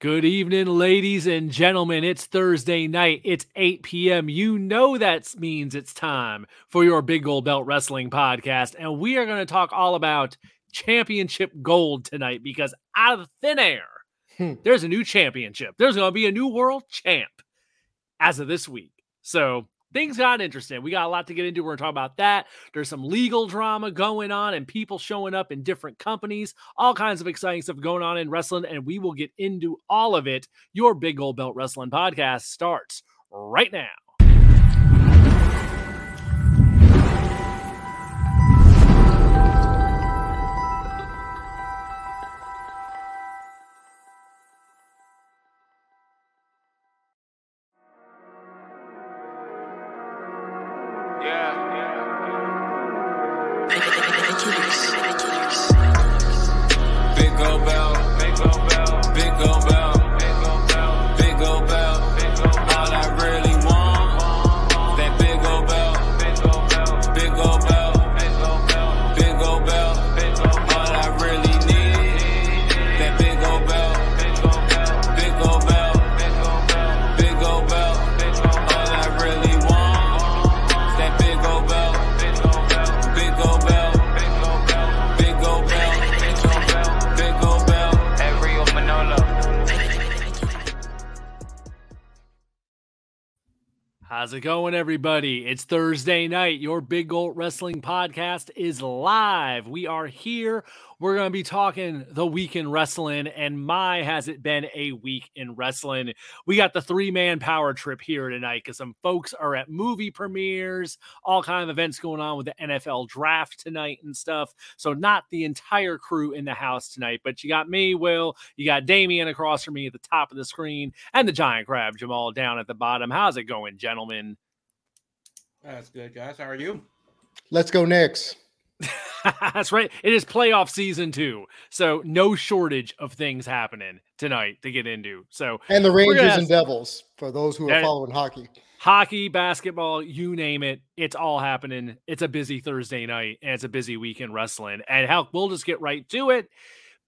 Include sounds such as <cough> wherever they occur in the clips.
Good evening, ladies and gentlemen. It's Thursday night. It's 8 p.m. You know that means it's time for your Big Gold Belt Wrestling podcast. And we are going to talk all about championship gold tonight because out of thin air, hmm. there's a new championship. There's going to be a new world champ as of this week. So things got interesting. We got a lot to get into. We're going to talk about that. There's some legal drama going on and people showing up in different companies, all kinds of exciting stuff going on in wrestling, and we will get into all of it. Your Big Gold Belt Wrestling podcast starts right now. Everybody? It's Thursday night. Your Big Gold Wrestling podcast is live. We are here we're going to be talking the week in wrestling, and my has it been a week in wrestling. We got the three man power trip here tonight because some folks are at movie premieres, all kind of events going on with the NFL draft tonight and stuff. So not the entire crew in the house tonight, but you got me, Will, you got Damien across from me at the top of the screen, and the giant crab Jamal down at the bottom. How's it going, gentlemen? That's good, guys. How are you? Let's go, Knicks. <laughs> That's right. It is playoff season too, so no shortage of things happening tonight to get into. So and the Rangers and Devils for those who are following hockey, hockey, basketball, you name it, it's all happening. It's a busy Thursday night and it's a busy weekend wrestling. And hell, we'll just get right to it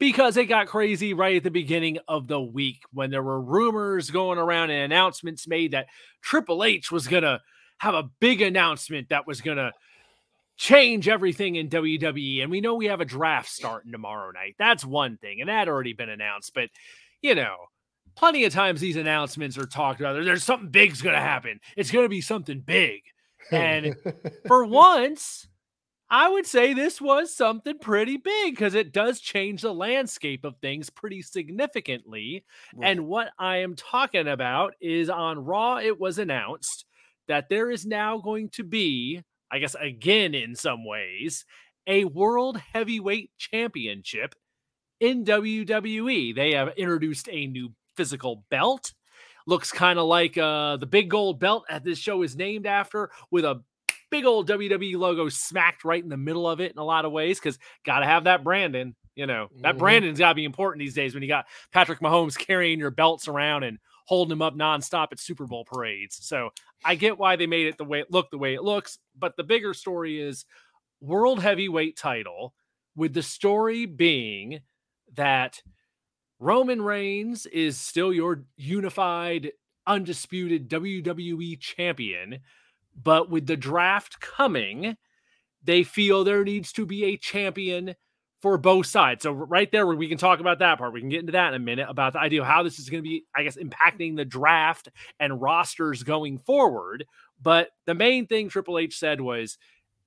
because it got crazy right at the beginning of the week when there were rumors going around and announcements made that Triple H was gonna have a big announcement that was gonna change everything in WWE. And we know we have a draft starting tomorrow night. That's one thing. And that already been announced. But, you know, plenty of times these announcements are talked about. There's something big's going to happen. It's going to be something big. And <laughs> for once, I would say this was something pretty big because it does change the landscape of things pretty significantly. Right. And what I am talking about is on Raw, it was announced that there is now going to be I guess again in some ways, a world heavyweight championship in WWE. They have introduced a new physical belt. Looks kind of like uh, the big gold belt that this show is named after, with a big old WWE logo smacked right in the middle of it in a lot of ways, because got to have that branding. You know, that mm-hmm. branding's got to be important these days when you got Patrick Mahomes carrying your belts around and holding them up nonstop at Super Bowl parades. So I get why they made it the way it looked the way it looks, but the bigger story is world heavyweight title with the story being that Roman Reigns is still your unified undisputed WWE champion, but with the draft coming, they feel there needs to be a champion for both sides. So right there, we can talk about that part. We can get into that in a minute about the idea of how this is going to be, I guess, impacting the draft and rosters going forward. But the main thing Triple H said was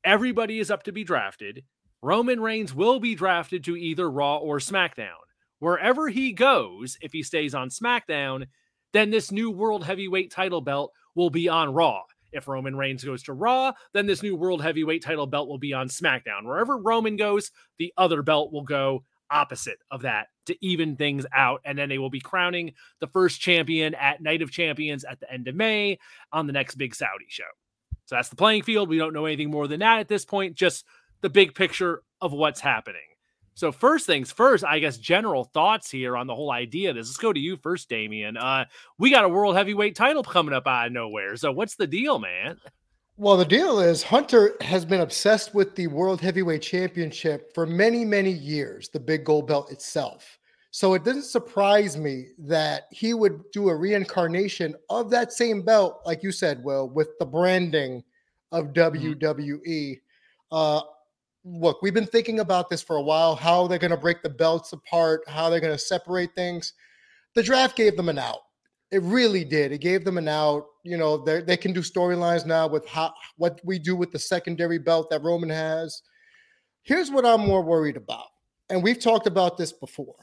everybody is up to be drafted. Roman Reigns will be drafted to either Raw or SmackDown. Wherever he goes, if he stays on SmackDown, then this new World Heavyweight title belt will be on Raw. If Roman Reigns goes to Raw, then this new World Heavyweight title belt will be on SmackDown. Wherever Roman goes, the other belt will go opposite of that to even things out. And then they will be crowning the first champion at Night of Champions at the end of May on the next big Saudi show. So that's the playing field. We don't know anything more than that at this point, just the big picture of what's happening. So first things first, I guess general thoughts here on the whole idea of this. Let's go to you first, Damien. Uh, we got a world heavyweight title coming up out of nowhere. So what's the deal, man? Well, the deal is Hunter has been obsessed with the World Heavyweight Championship for many, many years, the big gold belt itself. So it doesn't surprise me that he would do a reincarnation of that same belt, like you said, Will, with the branding of WWE. Uh, look, we've been thinking about this for a while how they're going to break the belts apart, how they're going to separate things. The draft gave them an out. It really did. It gave them an out. You know, they can do storylines now with how what we do with the secondary belt that Roman has. Here's what I'm more worried about, and we've talked about this before.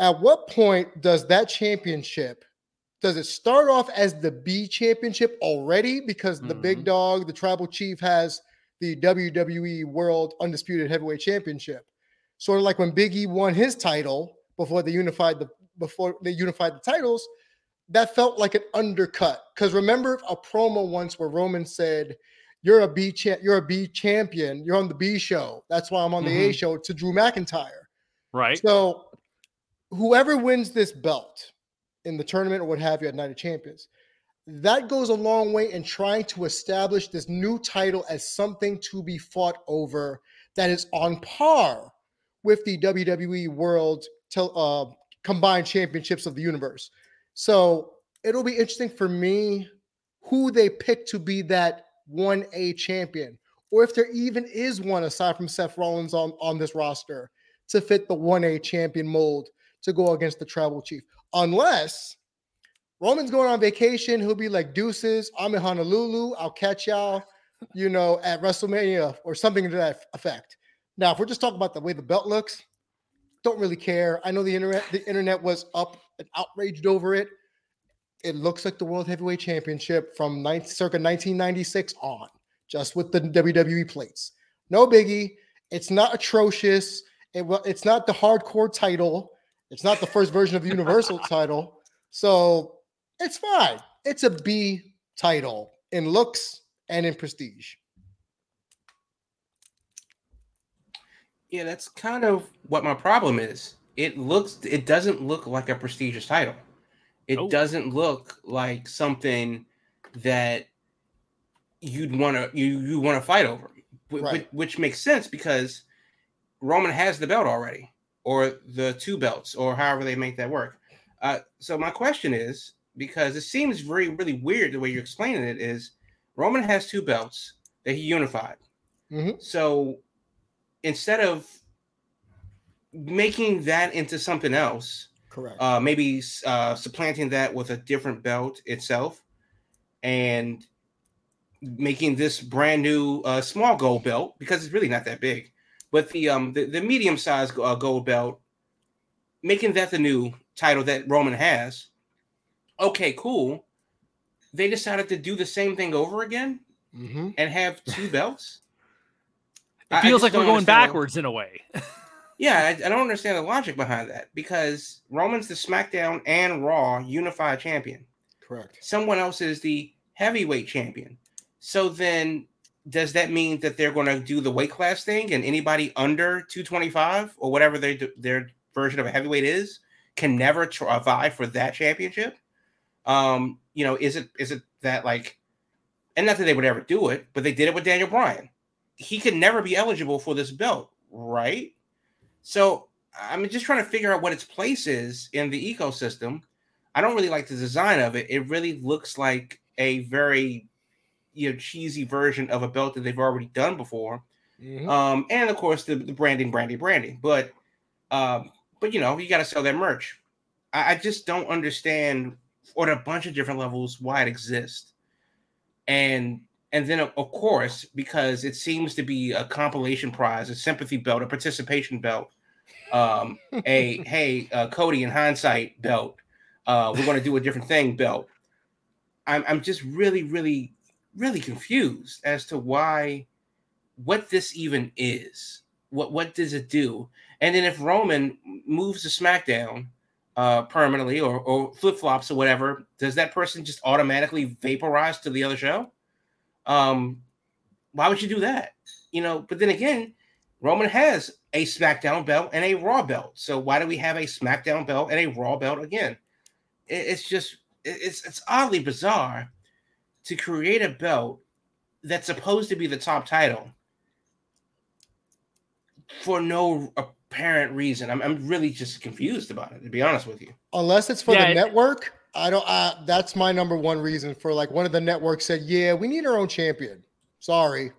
At what point does that championship does it start off as the B championship already because the mm-hmm. big dog, the tribal chief, has the WWE World Undisputed Heavyweight Championship? Sort of like when Big E won his title before they unified the before they unified the titles, that felt like an undercut. Because remember a promo once where Roman said, "You're a B champ, you're a B champion, you're on the B show. That's why I'm on the mm-hmm. A show." To Drew McIntyre, right? So, whoever wins this belt in the tournament or what have you at Night of Champions, that goes a long way in trying to establish this new title as something to be fought over that is on par with the WWE World uh, Combined Championships of the Universe. So it'll be interesting for me who they pick to be that 1A champion, or if there even is one aside from Seth Rollins on, on this roster to fit the 1A champion mold to go against the tribal chief. Unless Roman's going on vacation, he'll be like deuces. I'm in Honolulu. I'll catch y'all, you know, at WrestleMania or something to that effect. Now, if we're just talking about the way the belt looks, don't really care. I know the internet the internet was up and outraged over it. It looks like the World Heavyweight Championship from ninth, circa 1996 on, just with the WWE plates. No biggie. It's not atrocious. It, it's not the hardcore title. It's not the first version of the Universal <laughs> title. So it's fine. It's a B title in looks and in prestige. Yeah, that's kind of what my problem is. It looks it doesn't look like a prestigious title. It oh. doesn't look like something that you'd want to you you want to fight over. Right. Which, which makes sense because Roman has the belt already or the two belts or however they make that work. Uh, so my question is because it seems very really weird the way you're explaining it is Roman has two belts that he unified. Mm-hmm. So instead of making that into something else, correct? Uh, maybe uh, supplanting that with a different belt itself, and making this brand new uh, small gold belt because it's really not that big, but the um the, the medium sized uh, gold belt, making that the new title that Roman has. Okay, cool. They decided to do the same thing over again mm-hmm. and have two <laughs> belts. It feels like we're going backwards in a way. <laughs> yeah, I, I, don't understand the logic behind that because Roman's the SmackDown and Raw unified champion. Correct. Someone else is the heavyweight champion. So then, does that mean that they're going to do the weight class thing, and anybody under 225 or whatever their their version of a heavyweight is can never try vie for that championship? Um, you know, is it is it that like, and not that they would ever do it, but they did it with Daniel Bryan he could never be eligible for this belt, right? So I'm just trying to figure out what its place is in the ecosystem. I don't really like the design of it. It really looks like a very you know cheesy version of a belt that they've already done before. Mm-hmm. Um, and of course the, the branding, branding, branding. But um, but you know, you gotta sell that merch. I, I just don't understand on a bunch of different levels why it exists. And and then of course because it seems to be a compilation prize a sympathy belt a participation belt um a <laughs> hey uh, cody in hindsight belt uh we're going to do a different thing belt. I'm, I'm just really really really confused as to why what this even is. What what does it do? And then if roman moves to smackdown uh permanently or, or flip-flops or whatever does that person just automatically vaporize to the other show um, why would you do that? You know, but then again, Roman has a SmackDown belt and a Raw belt. So why do we have a SmackDown belt and a Raw belt again? it's just it's it's oddly bizarre to create a belt that's supposed to be the top title for no apparent reason. I'm, I'm really just confused about it, to be honest with you. Unless it's for Yeah, the it- network, I don't. Uh, that's my number one reason for like one of the networks said, "Yeah, we need our own champion." Sorry,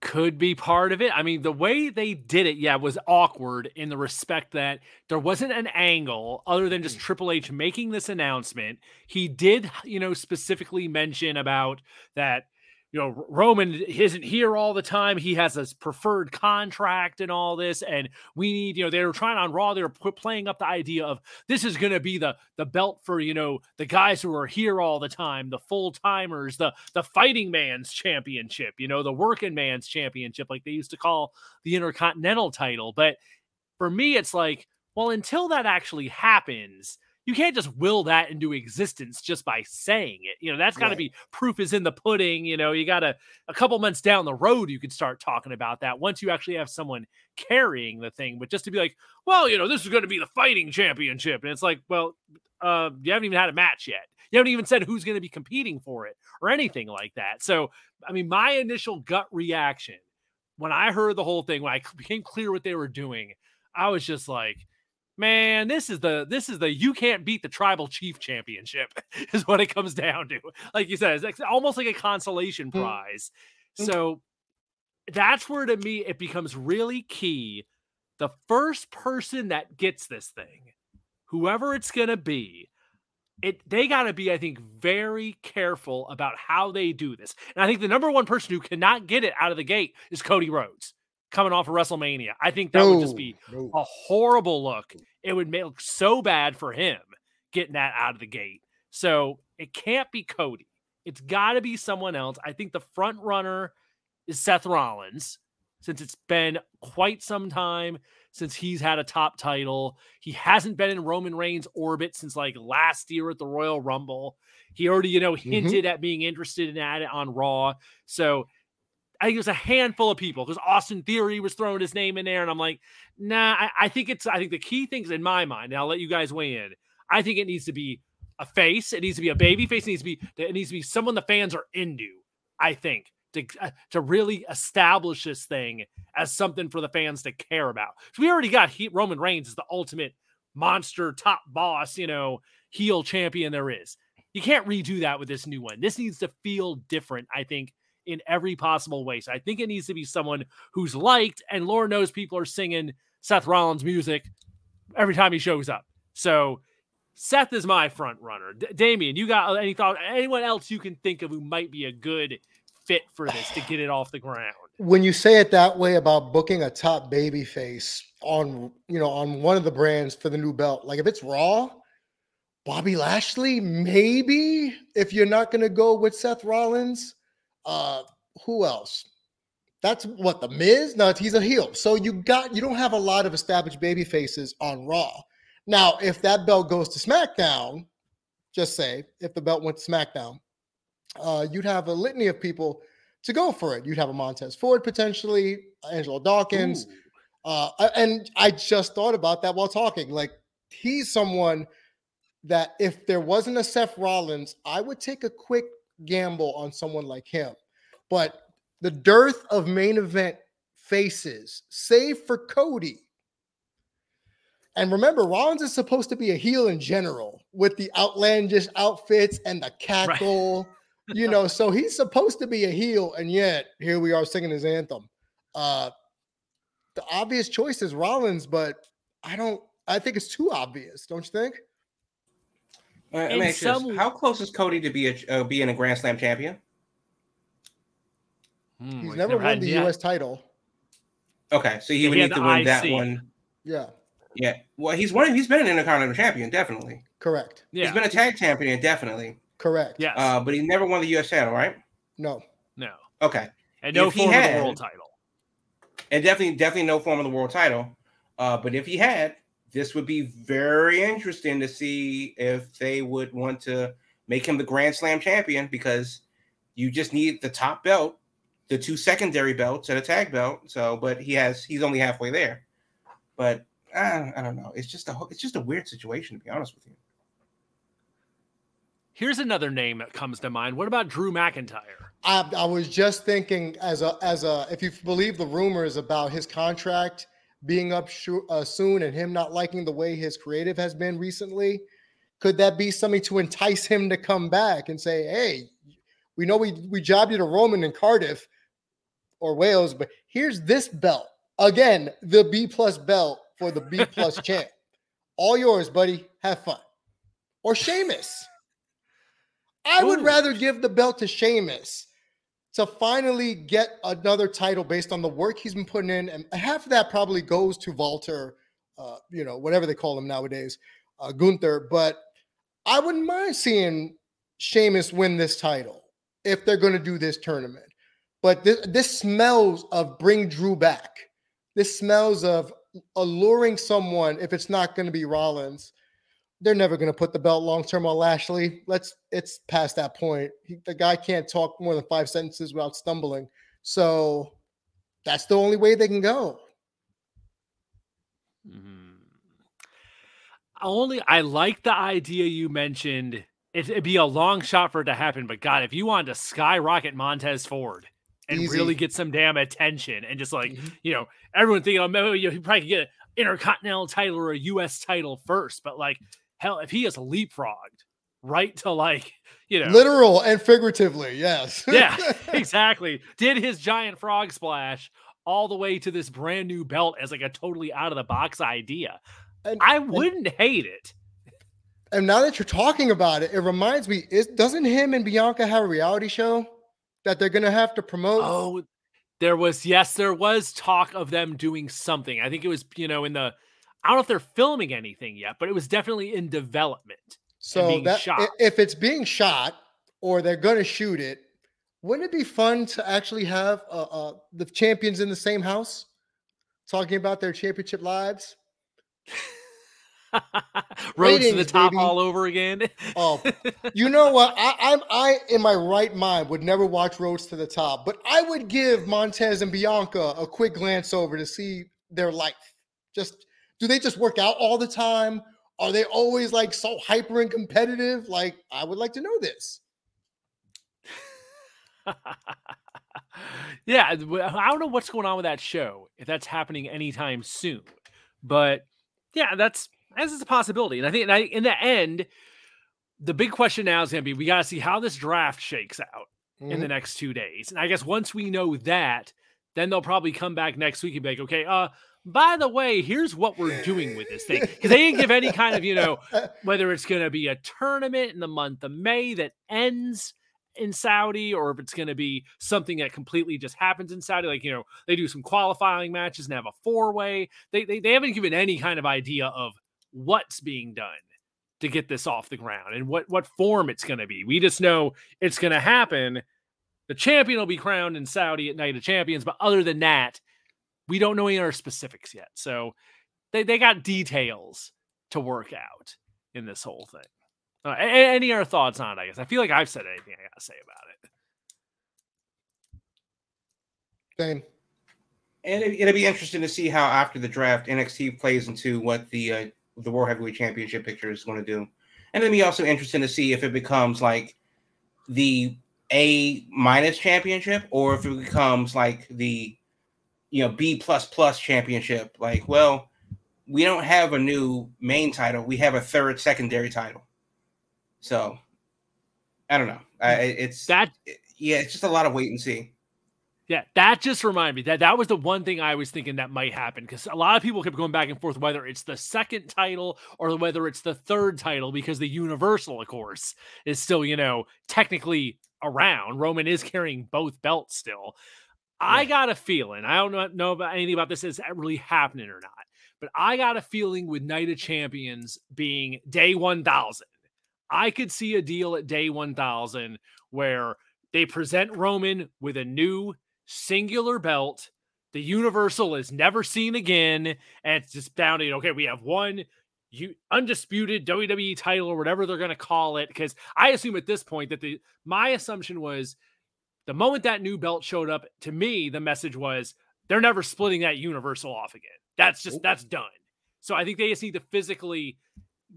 could be part of it. I mean, the way they did it, yeah, was awkward in the respect that there wasn't an angle other than just Triple H making this announcement. He did, you know, specifically mention about that, you know, Roman isn't here all the time. He has his preferred contract and all this, and we need, you know, they were trying on Raw. They were playing up the idea of this is going to be the the belt for you know the guys who are here all the time, the full timers, the the fighting man's championship, you know, the working man's championship, like they used to call the Intercontinental title. But for me, it's like, well, until that actually happens, you can't just will that into existence just by saying it. You know, that's got to Right. be proof is in the pudding. You know, you got to a couple months down the road, you could start talking about that once you actually have someone carrying the thing. But just to be like, well, you know, this is going to be the fighting championship, and it's like, well, uh, you haven't even had a match yet. You haven't even said who's going to be competing for it or anything like that. So, I mean, my initial gut reaction when I heard the whole thing, when I became clear what they were doing, I was just like, man, this is the this is the you can't beat the tribal chief championship <laughs> is what it comes down to. Like you said, it's almost like a consolation Mm. prize. Mm. So that's where to me it becomes really key. The first person that gets this thing, whoever it's gonna be, it they got to be i think very careful about how they do this and i think the number one person who cannot get it out of the gate is cody rhodes coming off of wrestlemania i think that would just be No, a horrible look it would make look so bad for him getting that out of the gate so it can't be cody it's got to be someone else i think the front runner is seth rollins since it's been quite some time since he's had a top title. He hasn't been in Roman Reigns' orbit since like last year at the Royal Rumble. He already, you know, mm-hmm. hinted at being interested in that on Raw. So I think it was a handful of people because Austin Theory was throwing his name in there, and I'm like, nah. I, I think it's. I think the key things in my mind. And I'll let you guys weigh in. I think it needs to be a face. It needs to be a baby face. It needs to be. It needs to be someone the fans are into. I think to uh, to really establish this thing as something for the fans to care about. So we already got he, Roman Reigns as the ultimate monster top boss, you know, heel champion there is. You can't redo that with this new one. This needs to feel different, I think, in every possible way. So I think it needs to be someone who's liked, and Lord knows people are singing Seth Rollins music every time he shows up. So Seth is my front runner. D- Damien, you got any thought? Anyone else you can think of who might be a good fit for this to get it off the ground? when you say it that way about booking a top baby face on you know on one of the brands for the new belt like if it's raw bobby lashley maybe if you're not going to go with seth rollins uh who else that's what the miz no he's a heel so you got you don't have a lot of established baby faces on raw now if that belt goes to smackdown just say if the belt went to smackdown uh you'd have a litany of people to go for it. You'd have a Montez Ford potentially, Angelo Dawkins. Uh, and I just thought about that while talking. Like he's someone that if there wasn't a Seth Rollins, I would take a quick gamble on someone like him. But the dearth of main event faces, save for Cody. And remember, Rollins is supposed to be a heel in general with the outlandish outfits and the cackle you know, so he's supposed to be a heel, and yet here we are singing his anthem. Uh the obvious choice is Rollins, but I don't I think it's too obvious, don't you think? Uh, let In me ask you this. some- How close is Cody to be a uh, being a Grand Slam champion? Hmm, He's we've never won the yeah. US title. Okay, so he Yeah, would he need to the win that one. Yeah, Yeah. Well, he's won. He's been an Intercontinental champion, definitely. correct. Yeah. He's been a tag champion, definitely. Correct. Yeah. Uh, but he never won the U.S. title, right? No. no. Okay. And no if he form of the world title. and definitely definitely no form of the world title. Uh, but if he had, this would be very interesting to see if they would want to make him the Grand Slam champion because you just need the top belt, the two secondary belts, and a tag belt. So, but he has he's only halfway there. But I, I don't know. It's just a it's just a weird situation to be honest with you. Here's another name that comes to mind. What about Drew McIntyre? I, I was just thinking as a as a if you believe the rumors about his contract, being up sh- uh, soon and him not liking the way his creative has been recently, could that be something to entice him to come back and say, "Hey, we know we we jobbed you to Roman in Cardiff or Wales, but here's this belt again, the B plus belt for the B plus <laughs> champ, all yours, buddy. Have fun." Or Sheamus. I would rather give the belt to Sheamus to finally get another title based on the work he's been putting in, and half of that probably goes to Walter, uh, you know, whatever they call him nowadays, uh, Gunther. But I wouldn't mind seeing Sheamus win this title if they're going to do this tournament. But this, this smells of bring Drew back. This smells of alluring someone if it's not going to be Rollins. They're never going to put the belt long term on Lashley. Let's. It's past that point. He, the guy can't talk more than five sentences without stumbling. So that's the only way they can go. Mhm. Only I like the idea you mentioned. It, it'd be a long shot for it to happen, but God, if you wanted to skyrocket Montez Ford and Easy. really get some damn attention and just like Mhm. you know everyone thinking, oh, maybe you probably could get an intercontinental title or a U.S. title first, but like hell, if he is leapfrogged right to like <laughs> you know Literal and figuratively, yes. <laughs> yeah, exactly. Did his giant frog splash all the way to this brand new belt as like a totally out of the box idea. And- I wouldn't hate it. And now that you're talking about it, it reminds me: is doesn't him and Bianca have a reality show that they're gonna have to promote? Oh, there was yes, there was talk of them doing something. I think it was you know in the I don't know if they're filming anything yet, but it was definitely in development. so that shot. if it's being shot or they're gonna shoot it, wouldn't it be fun to actually have uh, uh, the champions in the same house talking about their championship lives? <laughs> Rhodes to the top baby. all over again. Oh, <laughs> you know what? I, I'm I in my right mind would never watch Rhodes to the Top, but I would give Montez and Bianca a quick glance over to see their life. Just do they just work out all the time? Are they always like so hyper and competitive? Like I would like to know this. <laughs> yeah, I don't know what's going on with that show if that's happening anytime soon, but yeah, that's as is a possibility. And I think and I, in the end, the big question now is going to be: we got to see how this draft shakes out in the Mhm. next two days. And I guess once we know that, then they'll probably come back next week and be like, okay, uh, by the way, here's what we're doing with this thing. Because they didn't give any kind of, you know, <laughs> whether it's going to be a tournament in the month of May that ends in Saudi or if it's going to be something that completely just happens in Saudi. Like, you know, they do some qualifying matches and have a four way. They, they, they haven't given any kind of idea of what's being done to get this off the ground and what, what form it's going to be. We just know it's going to happen. The champion will be crowned in Saudi at Night of Champions. But other than that, we don't know any other specifics yet. So they, they got details to work out in this whole thing. Uh, a- a- any other thoughts on it? I guess I feel like I've said anything I got to say about it. Same. And it, it'll be interesting to see how after the draft NXT plays into what the uh, the World Heavyweight Championship picture is going to do, and it'll be also interesting to see if it becomes like the A minus championship or if it becomes like the you know B plus plus championship. Like, well, we don't have a new main title; we have a third secondary title. So, I don't know. I, it's That yeah, it's just a lot of wait and see. Yeah, that just reminded me that that was the one thing I was thinking that might happen because a lot of people kept going back and forth whether it's the second title or whether it's the third title because the Universal, of course, is still you know technically around. Roman is carrying both belts still. I got a feeling. I don't know, about anything about this is really happening or not, but I got a feeling with Night of Champions being day one thousand. I could see a deal at day 1000 where they present Roman with a new singular belt. The Universal is never seen again. And it's just down to, okay, we have one you undisputed WWE title or whatever they're going to call it. Because I assume at this point that the my assumption was the moment that new belt showed up, to me, the message was they're never splitting that Universal off again. That's just, that's done. So I think they just need to physically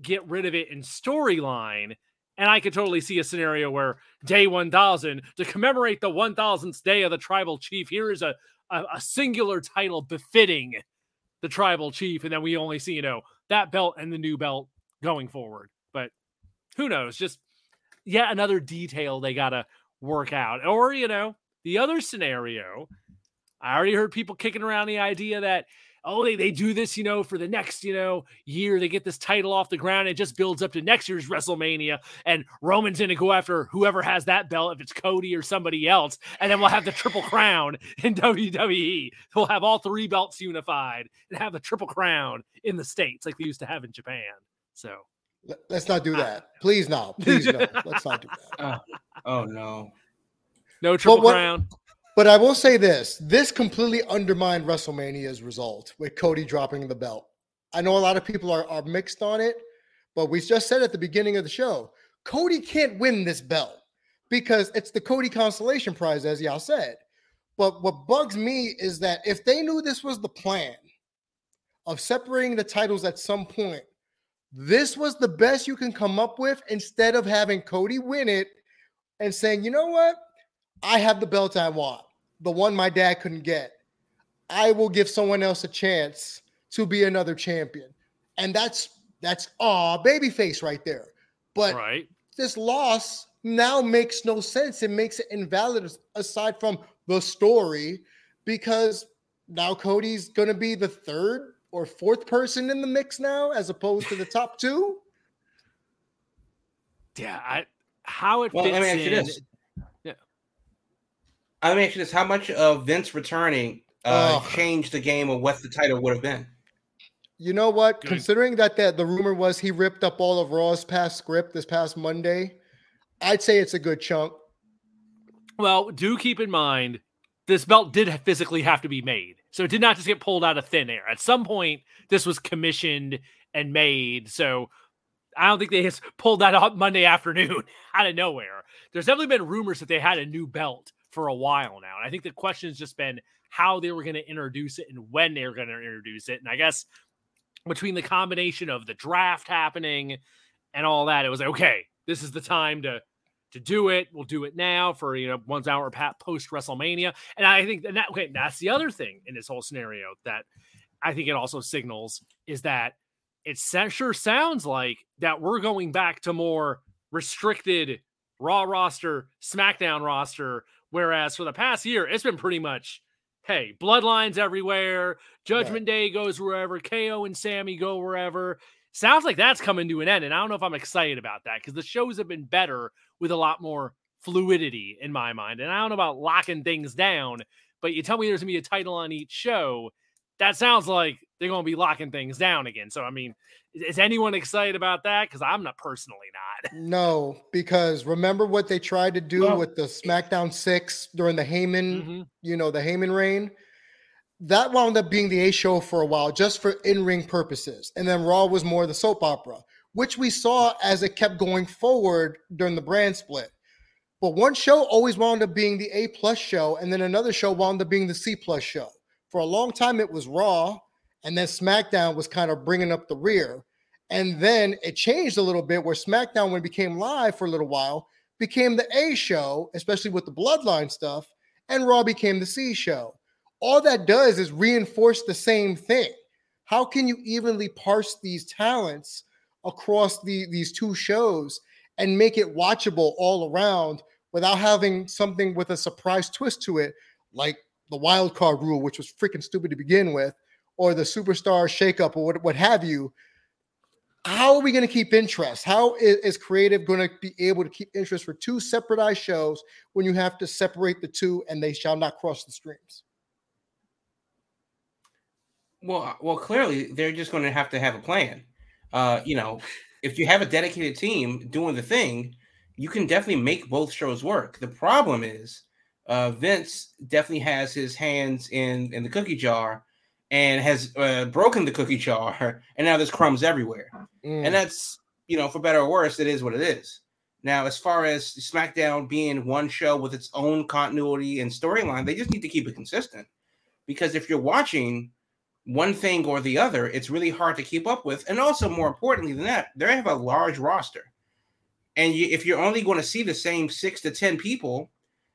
get rid of it in storyline. And I could totally see a scenario where day 1000, to commemorate the 1000th day of the tribal chief, here is a, a, a singular title befitting the tribal chief, and then we only see, you know, that belt and the new belt going forward. But who knows? Just yet another detail they gotta work out. Or, you know, the other scenario, I already heard people kicking around the idea that oh, they, they do this, you know, for the next, you know, year. They get this title off the ground. It just builds up to next year's WrestleMania. And Roman's going to go after whoever has that belt, if it's Cody or somebody else. And then we'll have the Triple Crown <laughs> in WWE. We'll have all three belts unified and have the Triple Crown in the States like they used to have in Japan. So let's not do ah. that. Please, no. <laughs> Please, no. Let's not do that. Oh, <laughs> oh no. No Triple what, Crown. But I will say this this completely undermined WrestleMania's result with Cody dropping the belt. I know a lot of people are, are mixed on it, but we just said at the beginning of the show Cody can't win this belt because it's the Cody Consolation Prize, as y'all said. But what bugs me is that if they knew this was the plan of separating the titles at some point, this was the best you can come up with instead of having Cody win it and saying, you know what? I have the belt I want, the one my dad couldn't get. I will give someone else a chance to be another champion. And that's that's ah babyface right there. But right. this loss now makes no sense. It makes it invalid aside from the story because now Cody's going to be the third or fourth person in the mix now as opposed to the <laughs> top two. Yeah, I, how it well, fits I mean, in, let me ask you this: How much of Vince returning uh, oh. changed the game of what the title would have been? You know what? Good. Considering that the, the rumor was he ripped up all of Raw's past script this past Monday, I'd say it's a good chunk. Well, do keep in mind this belt did physically have to be made. So it did not just get pulled out of thin air. At some point, this was commissioned and made. So I don't think they just <laughs> pulled that up Monday afternoon <laughs> out of nowhere. There's definitely been rumors that they had a new belt for a while now. And I think the question has just been how they were going to introduce it and when they were going to introduce it. And I guess between the combination of the draft happening and all that, it was like, okay, this is the time to to do it. We'll do it now for you know one hour post WrestleMania. And I think that okay, that's the other thing in this whole scenario that I think it also signals is that it sure sounds like that we're going back to more restricted Raw roster, SmackDown roster, Whereas for the past year, it's been pretty much, hey, bloodlines everywhere. Judgment Day goes wherever. KO and Sammy go wherever. Sounds like that's coming to an end. And I don't know if I'm excited about that because the shows have been better with a lot more fluidity in my mind. And I don't know about locking things down, but you tell me there's going to be a title on each show. That sounds like they're going to be locking things down again. So, I mean, is anyone excited about that? Because I'm not personally not. <laughs> No, because remember what they tried to do well, with the SmackDown Six during the Heyman, mm-hmm. you know, the Heyman reign. That wound up being the A show for a while, just for in-ring purposes, and then Raw was more the soap opera, which we saw as it kept going forward during the brand split. But one show always wound up being the A plus show, and then another show wound up being the C plus show. For a long time, it was Raw, and then SmackDown was kind of bringing up the rear. And then it changed a little bit where SmackDown, when it became live for a little while, became the A show, especially with the bloodline stuff, and Raw became the C show. All that does is reinforce the same thing. How can you evenly parse these talents across the, these two shows and make it watchable all around without having something with a surprise twist to it, like the wild card rule, which was freaking stupid to begin with, or the superstar shakeup or what, what have you. How are we going to keep interest? How is, is creative going to be able to keep interest for two separatized shows when you have to separate the two and they shall not cross the streams? Well, well, clearly they're just going to have to have a plan. Uh, you know, if you have a dedicated team doing the thing, you can definitely make both shows work. The problem is, uh, Vince definitely has his hands in in the cookie jar and has uh, broken the cookie jar, <laughs> and now there's crumbs everywhere. Mm. And that's, you know, for better or worse, it is what it is. Now, as far as SmackDown being one show with its own continuity and storyline, they just need to keep it consistent. Because if you're watching one thing or the other, it's really hard to keep up with. And also, more mm-hmm. importantly than that, they have a large roster. And you, if you're only going to see the same six to 10 people,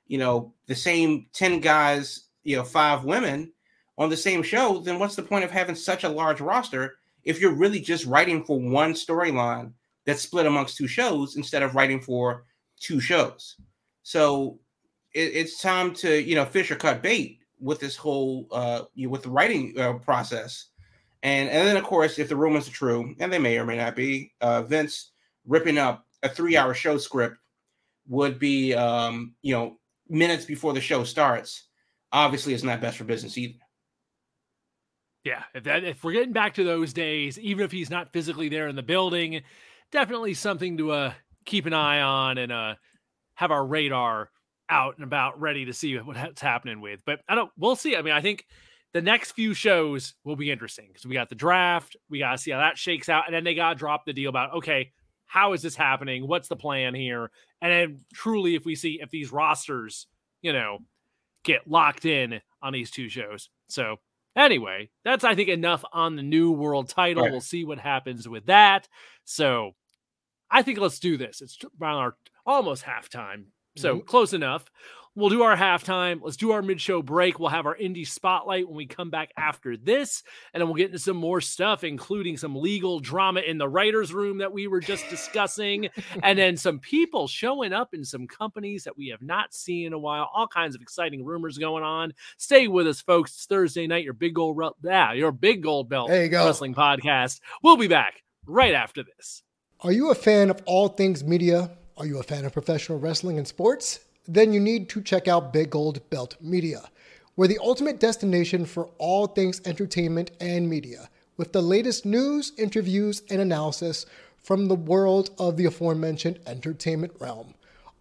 you know, the same 10 guys, you know, five women, on the same show, then what's the point of having such a large roster if you're really just writing for one storyline that's split amongst two shows instead of writing for two shows? So it, it's time to you know fish or cut bait with this whole uh you know, with the writing uh, process. And and then of course, if the rumors are true, and they may or may not be, uh, Vince ripping up a three-hour show script would be um, you know minutes before the show starts. Obviously, it's not best for business either. Yeah, if that if we're getting back to those days, even if he's not physically there in the building, definitely something to uh keep an eye on and uh have our radar out and about ready to see <laughs> what's happening with. But I don't we'll see. I mean, I think the next few shows will be interesting because we got the draft, we gotta see how that shakes out, and then they gotta drop the deal about okay, how is this happening? What's the plan here? And then truly, if we see if these rosters, you know, get locked in on these two shows. So Anyway, that's I think enough on the new world title. Right. We'll see what happens with that. So I think let's do this. It's around our almost halftime. So mm-hmm. close enough. We'll do our halftime. Let's do our mid show break. We'll have our indie spotlight when we come back after this. And then we'll get into some more stuff, including some legal drama in the writer's room that we were just discussing. and then <laughs> some people showing up in some companies that we have not seen in a while. All kinds of exciting rumors going on. Stay with us, folks. It's Thursday night, your big gold, yeah, your big gold belt there you go. wrestling podcast. We'll be back right after this. Are you a fan of all things media? Are you a fan of professional wrestling and sports? then you need to check out Big Gold Belt Media. We're the ultimate destination for all things entertainment and media, with the latest news, interviews, and analysis from the world of the aforementioned entertainment realm.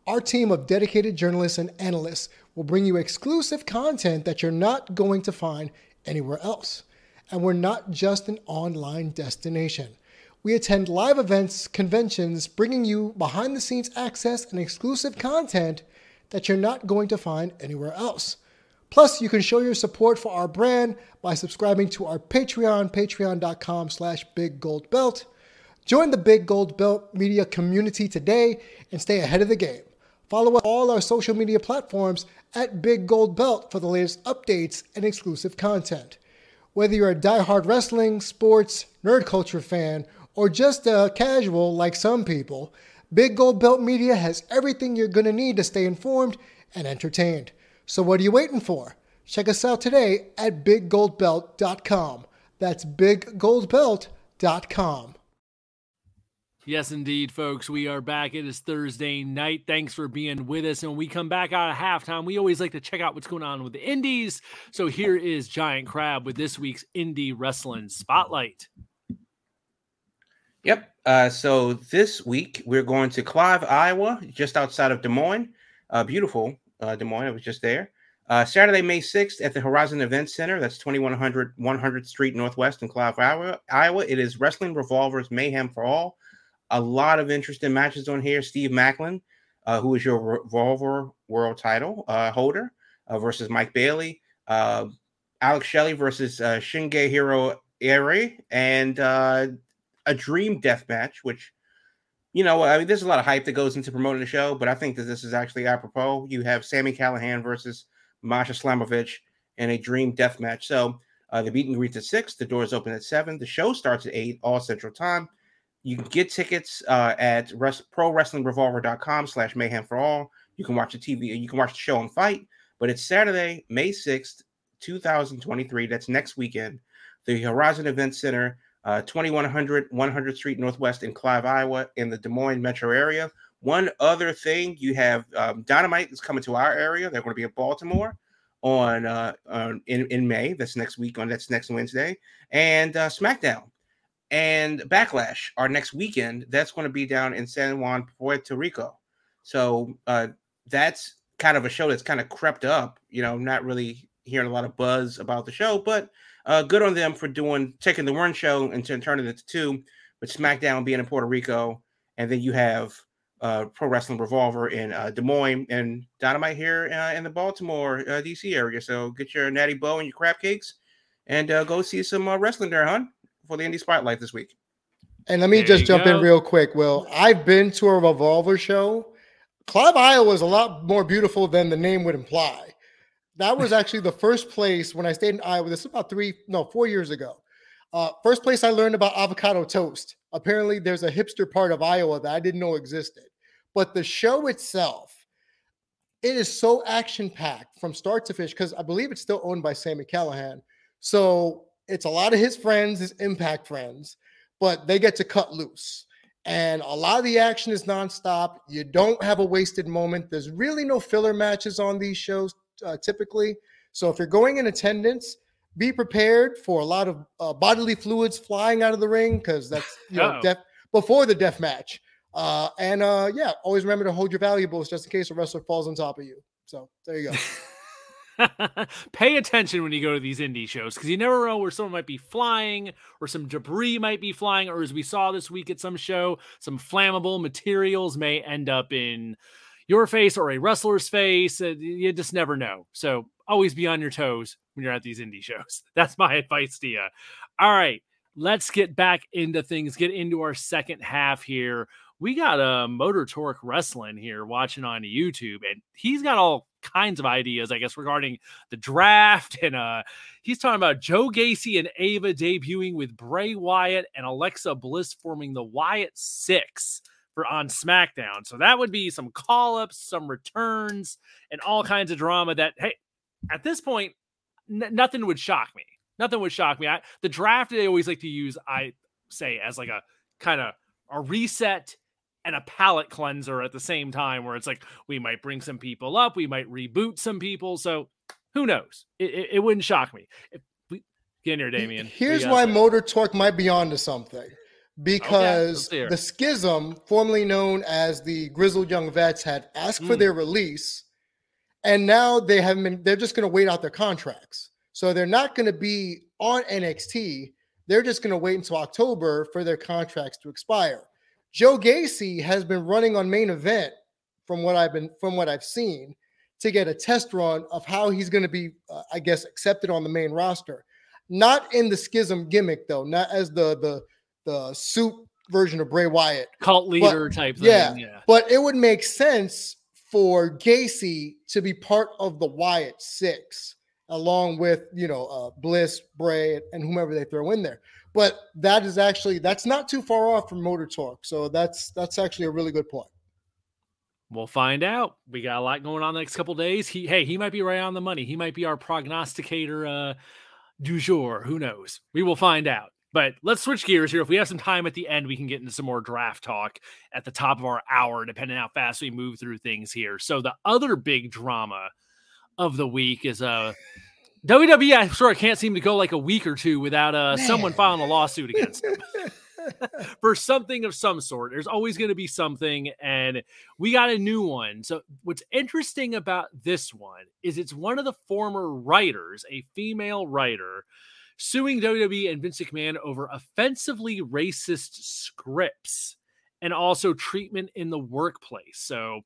Our team of dedicated journalists and analysts will bring you exclusive content that you're not going to find anywhere else. And we're not just an online destination. We attend live events, conventions, bringing you behind the scenes access and exclusive content that you're not going to find anywhere else. Plus, you can show your support for our brand by subscribing to our Patreon, patreon.com slash biggoldbelt. Join the Big Gold Belt media community today and stay ahead of the game. Follow all our social media platforms at Big Gold Belt for the latest updates and exclusive content. Whether you're a die-hard wrestling, sports, nerd culture fan, or just a casual like some people, Big Gold Belt Media has everything you're going to need to stay informed and entertained. So what are you waiting for? Check us out today at biggoldbelt.com. That's biggoldbelt.com. Yes, indeed, folks. We are back. It is Thursday night. Thanks for being with us. And when we come back out of halftime, we always like to check out what's going on with the indies. So here is Giant Crab with this week's Indie Wrestling Spotlight. Yep. Uh, so this week we're going to Clive, Iowa, just outside of Des Moines. Uh, beautiful uh, Des Moines. I was just there. Uh, Saturday, May 6th at the Horizon Event Center. That's 2100 100th Street Northwest in Clive, Iowa. Iowa. It is Wrestling Revolvers Mayhem for All. A lot of interesting matches on here. Steve Macklin, uh, who is your Revolver World Title uh, holder, versus Mike Bailey. Alex Shelley versus uh, Hiro Ere, and a dream death match, which you know, I mean, there's a lot of hype that goes into promoting the show, but I think that this is actually apropos. You have Sami Callihan versus Masha Slamovich in a dream death match. So uh, the meet and greet at six, the doors open at seven, the show starts at eight, all central time. You can get tickets uh, at rest, prowrestlingrevolver.com slash mayhem for all. You can watch the TV, you can watch the show and FITE, but it's Saturday, May 6th, 2023. That's next weekend. The Horizon Event Center uh, 2100 100th Street Northwest in Clive, Iowa, in the Des Moines metro area. One other thing, you have um, Dynamite is coming to our area. They're going to be at Baltimore on, uh, in, in May. That's next week on that's next Wednesday, and uh, SmackDown and Backlash are next weekend. That's going to be down in San Juan, Puerto Rico. So uh, that's kind of a show that's kind of crept up. You know, not really hearing a lot of buzz about the show, but uh, good on them for doing taking the one show and turning it to two, with SmackDown being in Puerto Rico, and then you have uh, Pro Wrestling Revolver in uh, Des Moines and Dynamite here uh, in the Baltimore uh, DC area. So get your Natty Boh and your crab cakes, and uh, go see some uh, wrestling there, huh? For the Indie Spotlight this week. And let me there just jump go. in real quick. Well, I've been to a Revolver show. Clive, Iowa is a lot more beautiful than the name would imply. That was actually the first place when I stayed in Iowa. This is about three, no, four years ago. Uh, first place I learned about avocado toast. Apparently, there's a hipster part of Iowa that I didn't know existed. But the show itself, it is so action packed from start to finish because I believe it's still owned by Sami Callihan. So it's a lot of his friends, his impact friends, but they get to cut loose. And a lot of the action is nonstop. You don't have a wasted moment. There's really no filler matches on these shows uh, typically. So if you're going in attendance, be prepared for a lot of uh, bodily fluids flying out of the ring because that's you know <laughs> def- before the death match. Uh, and uh, yeah, always remember to hold your valuables just in case a wrestler falls on top of you. So there you go. <laughs> Pay attention when you go to these indie shows because you never know where someone might be flying or some debris might be flying, or as we saw this week at some show, some flammable materials may end up in your face or a wrestler's face. Uh, you just never know. So always be on your toes when you're at these indie <laughs> shows. That's my advice to you. All right, let's get back into things, get into our second half here. We got a uh, Motor Torque Wrestling here watching on YouTube, and he's got all kinds of ideas, I guess, regarding the draft. <laughs> And uh, he's talking about Joe Gacy and Ava debuting with Bray Wyatt and Alexa Bliss forming the Wyatt Six for on SmackDown. So that would be some call ups, some returns, and all kinds of drama that, hey, at this point, n- nothing would shock me. Nothing would shock me. I, the draft, they always like to use, I say, as like a kind of a reset and a palate cleanser at the same time, where it's like we might bring some people up, we might reboot some people. So who knows? It, it, it wouldn't shock me. If we, get in here, Damien. Here's why Motor Torque might be onto something because okay, the schism, formerly known as the Grizzled Young Vets, had asked mm. for their release, and now they have been. They're just going to wait out their contracts, so they're not going to be on NXT. They're just going to wait until October for their contracts to expire. Joe Gacy has been running on main event from what I've been from what I've seen to get a test run of how he's going to be, uh, I guess, accepted on the main roster. Not in the schism gimmick though, not as the the the suit version of Bray Wyatt, cult leader but, type. Thing. Yeah, yeah, but it would make sense for Gacy to be part of the Wyatt Six, along with you know uh, Bliss, Bray, and whomever they throw in there. But that is actually that's not too far off from Motor Talk, so that's that's actually a really good point. We'll find out. We got a lot going on the next couple days. He, hey, he might be right on the money. He might be our prognosticator uh, du jour. Who knows? We will find out. But let's switch gears here. If we have some time at the end, we can get into some more draft talk at the top of our hour, depending how fast we move through things here. So the other big drama of the week is uh WWE. I sort of can't seem to go like a week or two without uh someone filing a lawsuit against them. <laughs> for something of some sort. There's always going to be something, and we got a new one. So, what's interesting about this one is it's one of the former writers, a female writer, suing WWE and Vince McMahon over offensively racist scripts and also treatment in the workplace. So,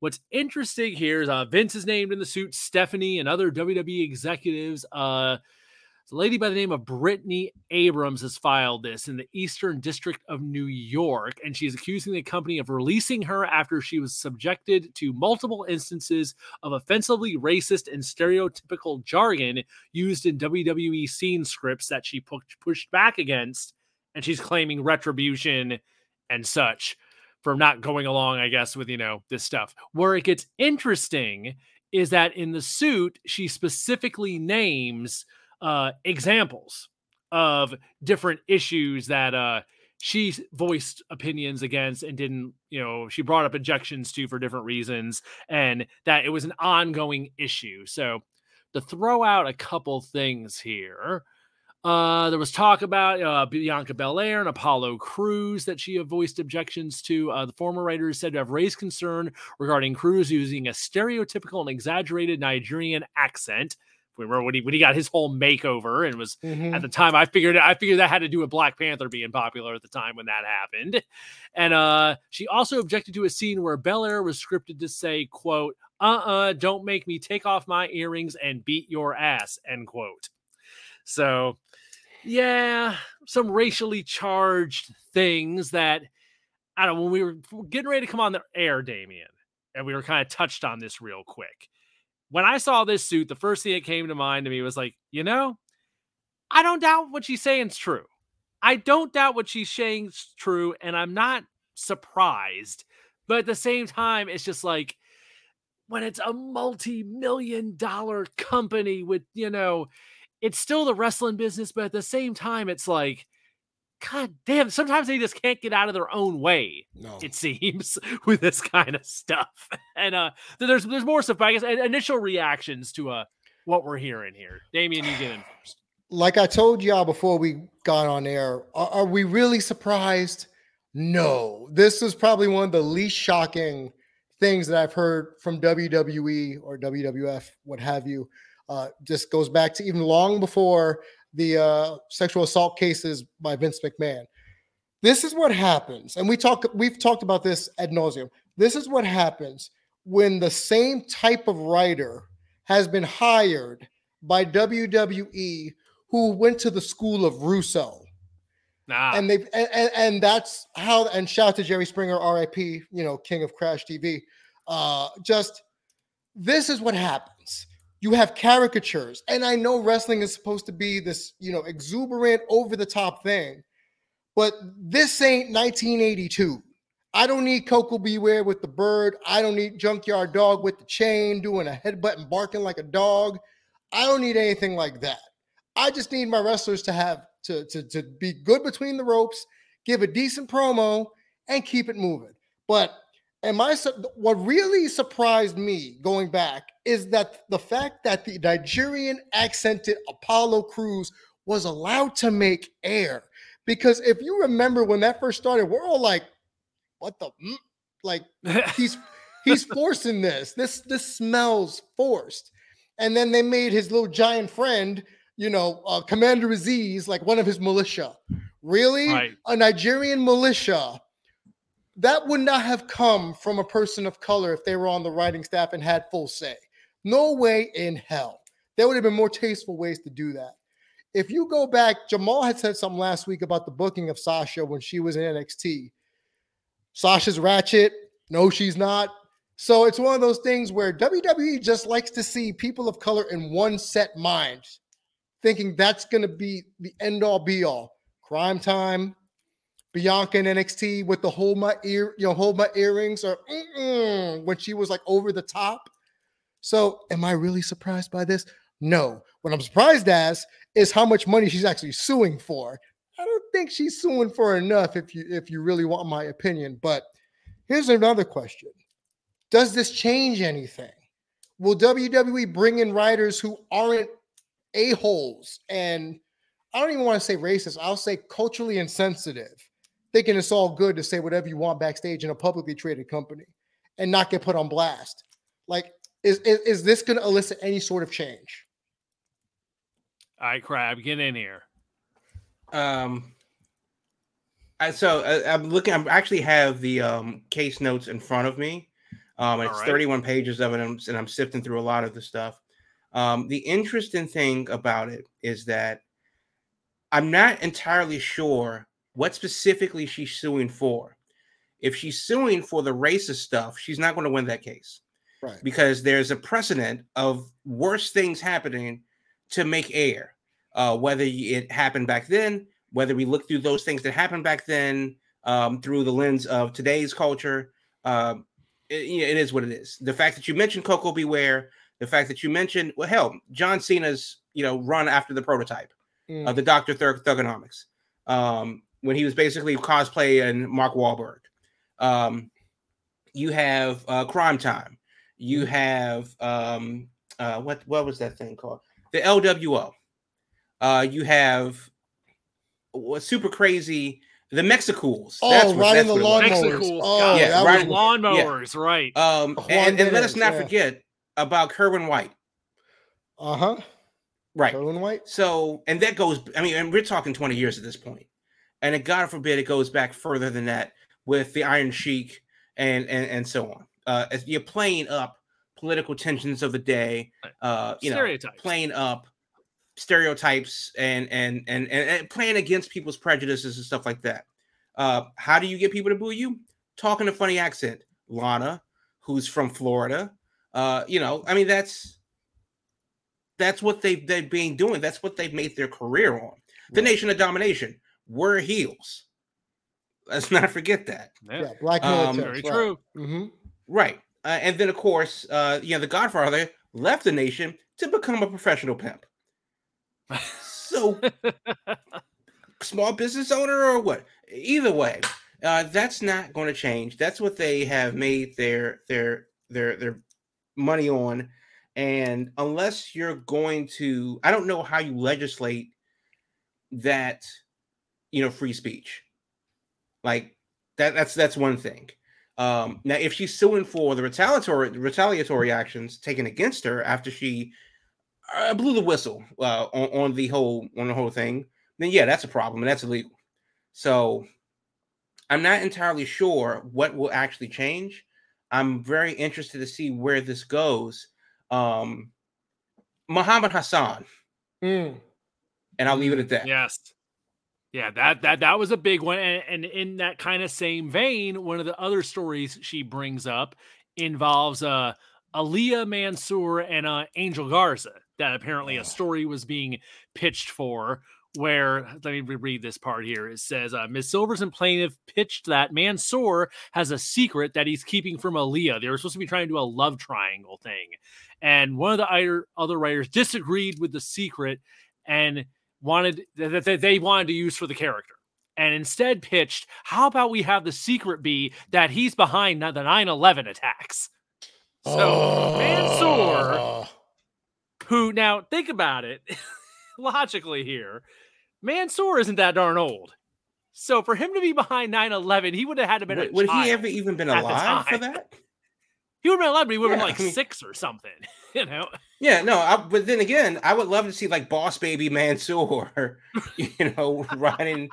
what's interesting here is uh, Vince is named in the suit, Stephanie and other WWE executives. Uh, a lady by the name of Britney Abrahams has filed this in the Eastern District of New York, and she's accusing the company of releasing her after she was subjected to multiple instances of offensively racist and stereotypical jargon used in WWE scene scripts that she pu- pushed back against, and she's claiming retribution and such for not going along, I guess, with you know this stuff. Where it gets interesting is that in the suit, she specifically names uh, examples of different issues that uh, she voiced opinions against and didn't, you know, she brought up objections to for different reasons, and that it was an ongoing issue. So, to throw out a couple things here, uh, there was talk about uh, Bianca Belair and Apollo Crews that she voiced objections to. Uh, the former writer is said to have raised concern regarding Crews using a stereotypical and exaggerated Nigerian accent remember when he when he got his whole makeover and was mm-hmm. at the time I figured I figured that had to do with Black Panther being popular at the time when that happened. And uh she also objected to a scene where Belair was scripted to say, quote, uh-uh, don't make me take off my earrings and beat your ass, end quote. So yeah, some racially charged things that I don't know when we were getting ready to come on the air, Damien, and we were kind of touched on this real quick when I saw this suit, the first thing that came to mind to me was like, you know, I don't doubt what she's saying is true. I don't doubt what she's saying is true, and I'm not surprised. But at the same time, it's just like when it's a multi-million dollar company with, you know, it's still the wrestling business, but at the same time, it's like, God damn, sometimes they just can't get out of their own way, No. it seems, <laughs> with this kind of stuff. <laughs> And uh there's there's more stuff, I guess initial reactions to uh what we're hearing here. Damien, you get in first. like I told y'all before we got on air, are, are we really surprised? No. This is probably one of the least shocking things that I've heard from WWE or WWF, what have you. Uh, just goes back to even long before the uh, sexual assault cases by Vince McMahon. This is what happens, and we talk. We've talked about this ad nauseum. This is what happens when the same type of writer has been hired by WWE who went to the school of Russo. Nah. And they've and, and, and that's how and shout out to Jerry Springer, RIP, you know, king of Crash TV. Uh just this is what happens. You have caricatures, and I know wrestling is supposed to be this, you know, exuberant, over the top thing, but this ain't 1982. I don't need Koko B. Ware with the bird. I don't need Junkyard Dog with the chain doing a headbutt and barking like a dog. I don't need anything like that. I just need my wrestlers to have to, to, to be good between the ropes, give a decent promo, and keep it moving. But I su- what really surprised me going back is that the fact that the Nigerian accented Apollo Crews was allowed to make air. Because if you remember when that first started, we're all like, what the mm? like <laughs> he's he's forcing this. This this smells forced. And then they made his little giant friend, you know, uh, Commander Azeez, like one of his militia. Really, Right. a Nigerian militia that would not have come from a person of color if they were on the writing staff and had full say. No way in hell. There would have been more tasteful ways to do that. If you go back, Jamal had said something last week about the booking of Sasha when she was in NXT. Sasha's ratchet. No, she's not. So it's one of those things where WWE just likes to see people of color in one set mind, thinking that's going to be the end all be all. Crime time, Bianca in NXT with the hold my ear, you know, hold my earrings, or when she was like over the top. So, am I really surprised by this? No. What I'm surprised as is how much money she's actually suing for. I don't think she's suing for enough if you if you really want my opinion. But here's another question. Does this change anything? Will WWE bring in writers who aren't a-holes and I don't even want to say racist, I'll say culturally insensitive, thinking it's all good to say whatever you want backstage in a publicly traded company and not get put on blast. Like, is is, is this going to elicit any sort of change? All right, Crab, get in here. Um, I, so uh, I'm looking. I actually have the um, case notes in front of me. Um, it's All right. 31 pages of it, and I'm, and I'm sifting through a lot of the stuff. Um, the interesting thing about it is that I'm not entirely sure what specifically she's suing for. If she's suing for the racist stuff, she's not going to win that case Right. because there's a precedent of worse things happening to make air. Uh, whether it happened back then, whether we look through those things that happened back then um, through the lens of today's culture, um, it, it is what it is. The fact that you mentioned Koko B. Ware, the fact that you mentioned, well, hell, John Cena's, you know, run after the prototype Mm. of the Doctor Thug Thuganomics, um, when he was basically cosplay and Mark Wahlberg. Um, you have uh, Crime Time. You have um, uh, what what was that thing called? The LWO. Uh, you have what's super crazy. The Mexicools. Oh, That's what- riding that's the what it lawnmowers. Mexicools, Oh, Yeah, it. that riding- was, lawnmowers, right? Um, Juan and, and let us not yeah. forget about Kerwin White. uh huh. Right. Kerwin White. So, and that goes, I mean, and we're talking 20 years at this point. And it, God forbid it goes back further than that with the Iron Sheik and and, and so on. Uh, as you're playing up political tensions of the day, uh, you know, playing up stereotypes and and, and and and playing against people's prejudices and stuff like that. Uh, how do you get people to boo you? Talking a funny accent. Lana, who's from Florida. Uh, you know, I mean, that's That's what they've they've been doing. That's what they've made their career on. The Nation of Domination. We're heels. Let's not forget that. Yeah, Yeah, black Um, military. very true. hmm Right. Uh, and then, of course, uh, you know, the Godfather left the nation to become a professional pimp. So, <laughs> small business owner or what? Either way, uh, that's not going to change. That's what they have made their their their their money on. And unless you're going to, I don't know how you legislate that, you know, free speech. Like that. That's that's one thing. Um, now, if she's suing for the retaliatory retaliatory actions taken against her after she uh, blew the whistle uh, on, on the whole on the whole thing, then yeah, that's a problem and that's illegal. So I'm not entirely sure what will actually change. I'm very interested to see where this goes. Um, Muhammad Hassan, Mm. and I'll leave it at that. Yes. Yeah, that that that was a big one, and, and in that kind of same vein, one of the other stories she brings up involves uh Aliyah Mansoor and uh Angel Garza. That apparently Oh. a story was being pitched for. Where let me reread this part here. It says uh, Ms. Silvers and plaintiff pitched that Mansoor has a secret that he's keeping from Aliyah. They were supposed to be trying to do a love triangle thing, and one of the other writers disagreed with the secret and wanted that they wanted to use for the character and instead pitched how about we have the secret be that he's behind the 9-11 attacks so mansoor Oh. who now think about it <laughs> logically here mansoor isn't that darn old so for him to be behind 9-11 he would have had to been Would, would he ever even been alive for that? <laughs> he would have been but he would have Yeah, been like I mean- six or something <laughs> you know Yeah, no, I, but then again, I would love to see like Boss Baby Mansoor, <laughs> you know, <laughs> riding,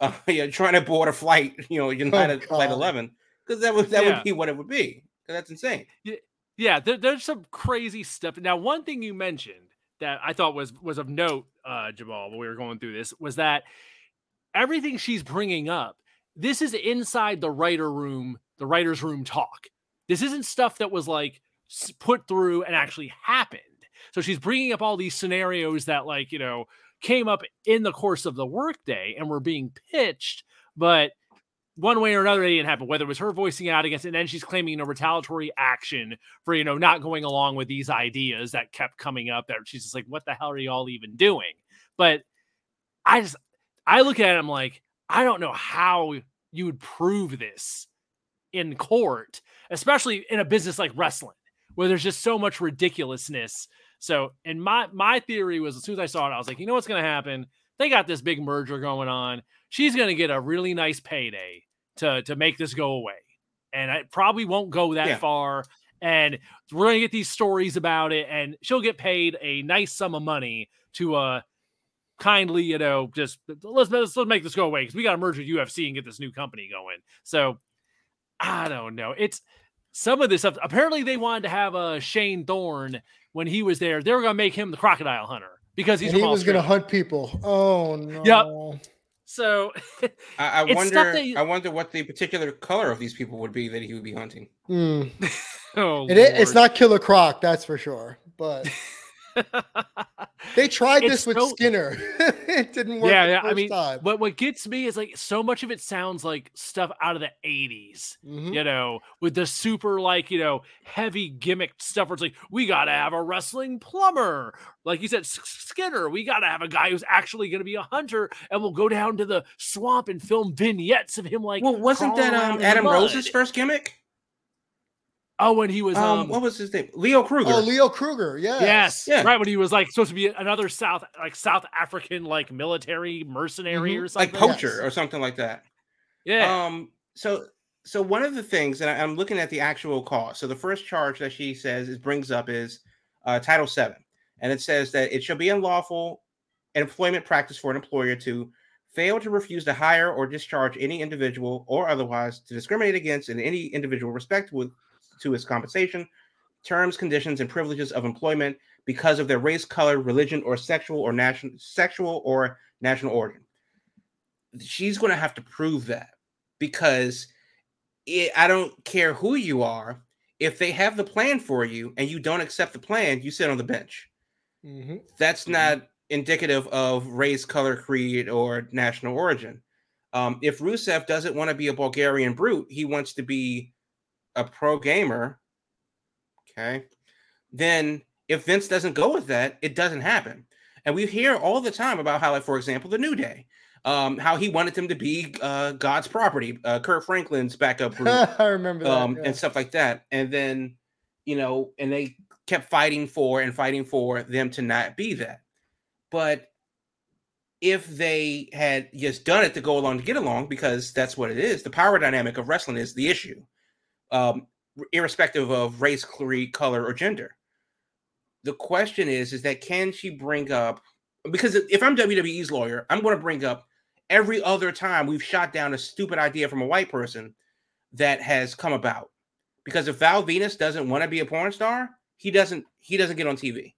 uh, yeah, trying to board a flight, you know, United Flight God. Eleven, because that would that Yeah. would be what it would be. that's insane. yeah there, there's some crazy stuff now one thing you mentioned that i thought was was of note uh jamal when we were going through this was that everything she's bringing up this is inside the writer room the writer's room talk this isn't stuff that was like put through and actually happened so she's bringing up all these scenarios that like you know came up in the course of the workday and were being pitched but one way or another, they didn't happen. Whether it was her voicing out against it, and then she's claiming a retaliatory action for you know not going along with these ideas that kept coming up. That she's just like, "What the hell are you all even doing?" But I just, I look at it, I'm like, I don't know how you would prove this in court, especially in a business like wrestling, where there's just so much ridiculousness. So, and my my theory was, as soon as I saw it, I was like, you know what's going to happen? They got this big merger going on she's going to get a really nice payday to to make this go away and it probably won't go that Yeah. far and we're going to get these stories about it and she'll get paid a nice sum of money to uh kindly you know just let's let's, let's make this go away because we got to merge with ufc and get this new company going so i don't know it's some of this stuff apparently they wanted to have uh shane thorne when he was there they were going to make him the crocodile hunter because he's he was going to hunt people. Oh no. so I, I <laughs> wonder. that you- I wonder what the particular color of these people would be that he would be hunting. Mm. <laughs> oh, It, it's not Killer Croc, that's for sure. But <laughs> they tried It's this with so- Skinner. <laughs> it didn't work. yeah, the yeah. I mean, time. what what gets me is like so much of it sounds like stuff out of the '80s. Mhm. You know, with the super like you know heavy gimmick stuff. Where it's like we gotta have a wrestling plumber, like you said, Skinner. We gotta have a guy who's actually gonna be a hunter, and we'll go down to the swamp and film vignettes of him like. Well, wasn't that um, Adam. Rose's first gimmick? Oh, when he was Um, um, what was his name? Leo Kruger. Oh, Leo Kruger. Yes. Yes, Yeah. right when he was like supposed to be another South like South African like military mercenary Mhm. or something. like poacher Yes. or something like that. yeah, Um. So, so one of the things, and I, am looking at the actual cause. So the first charge that she says is brings up is uh, Title Seven, and it says that it shall be unlawful employment practice for an employer to fail to refuse to hire or discharge any individual or otherwise to discriminate against in any individual respect with to his compensation, terms, conditions, and privileges of employment because of their race, color, religion, or sexual or national sexual or national origin. She's going to have to prove that because it, I don't care who you are. If they have the plan for you and you don't accept the plan, you sit on the bench. Mm-hmm. That's not indicative of race, color, creed, or national origin. Um, if Rusev doesn't want to be a Bulgarian brute, he wants to be a pro gamer. Okay. Then if Vince doesn't go with that, it doesn't happen. And we hear all the time about how, like, for example, the New Day, um, how he wanted them to be uh, God's property, uh, Kirk Franklin's backup group, <laughs> I remember that. um, yeah. and stuff like that. And then, you know, and they kept fighting for and fighting for them to not be that. But if they had just done it to go along to get along, because that's what it is, the power dynamic of wrestling is the issue, um, irrespective of race, creed, color, or gender. The question is, is that can she bring up? Because if I'm WWE's lawyer, I'm going to bring up every other time we've shot down a stupid idea from a white person that has come about. Because if Val Venis doesn't want to be a porn star, he doesn't he doesn't get on TV.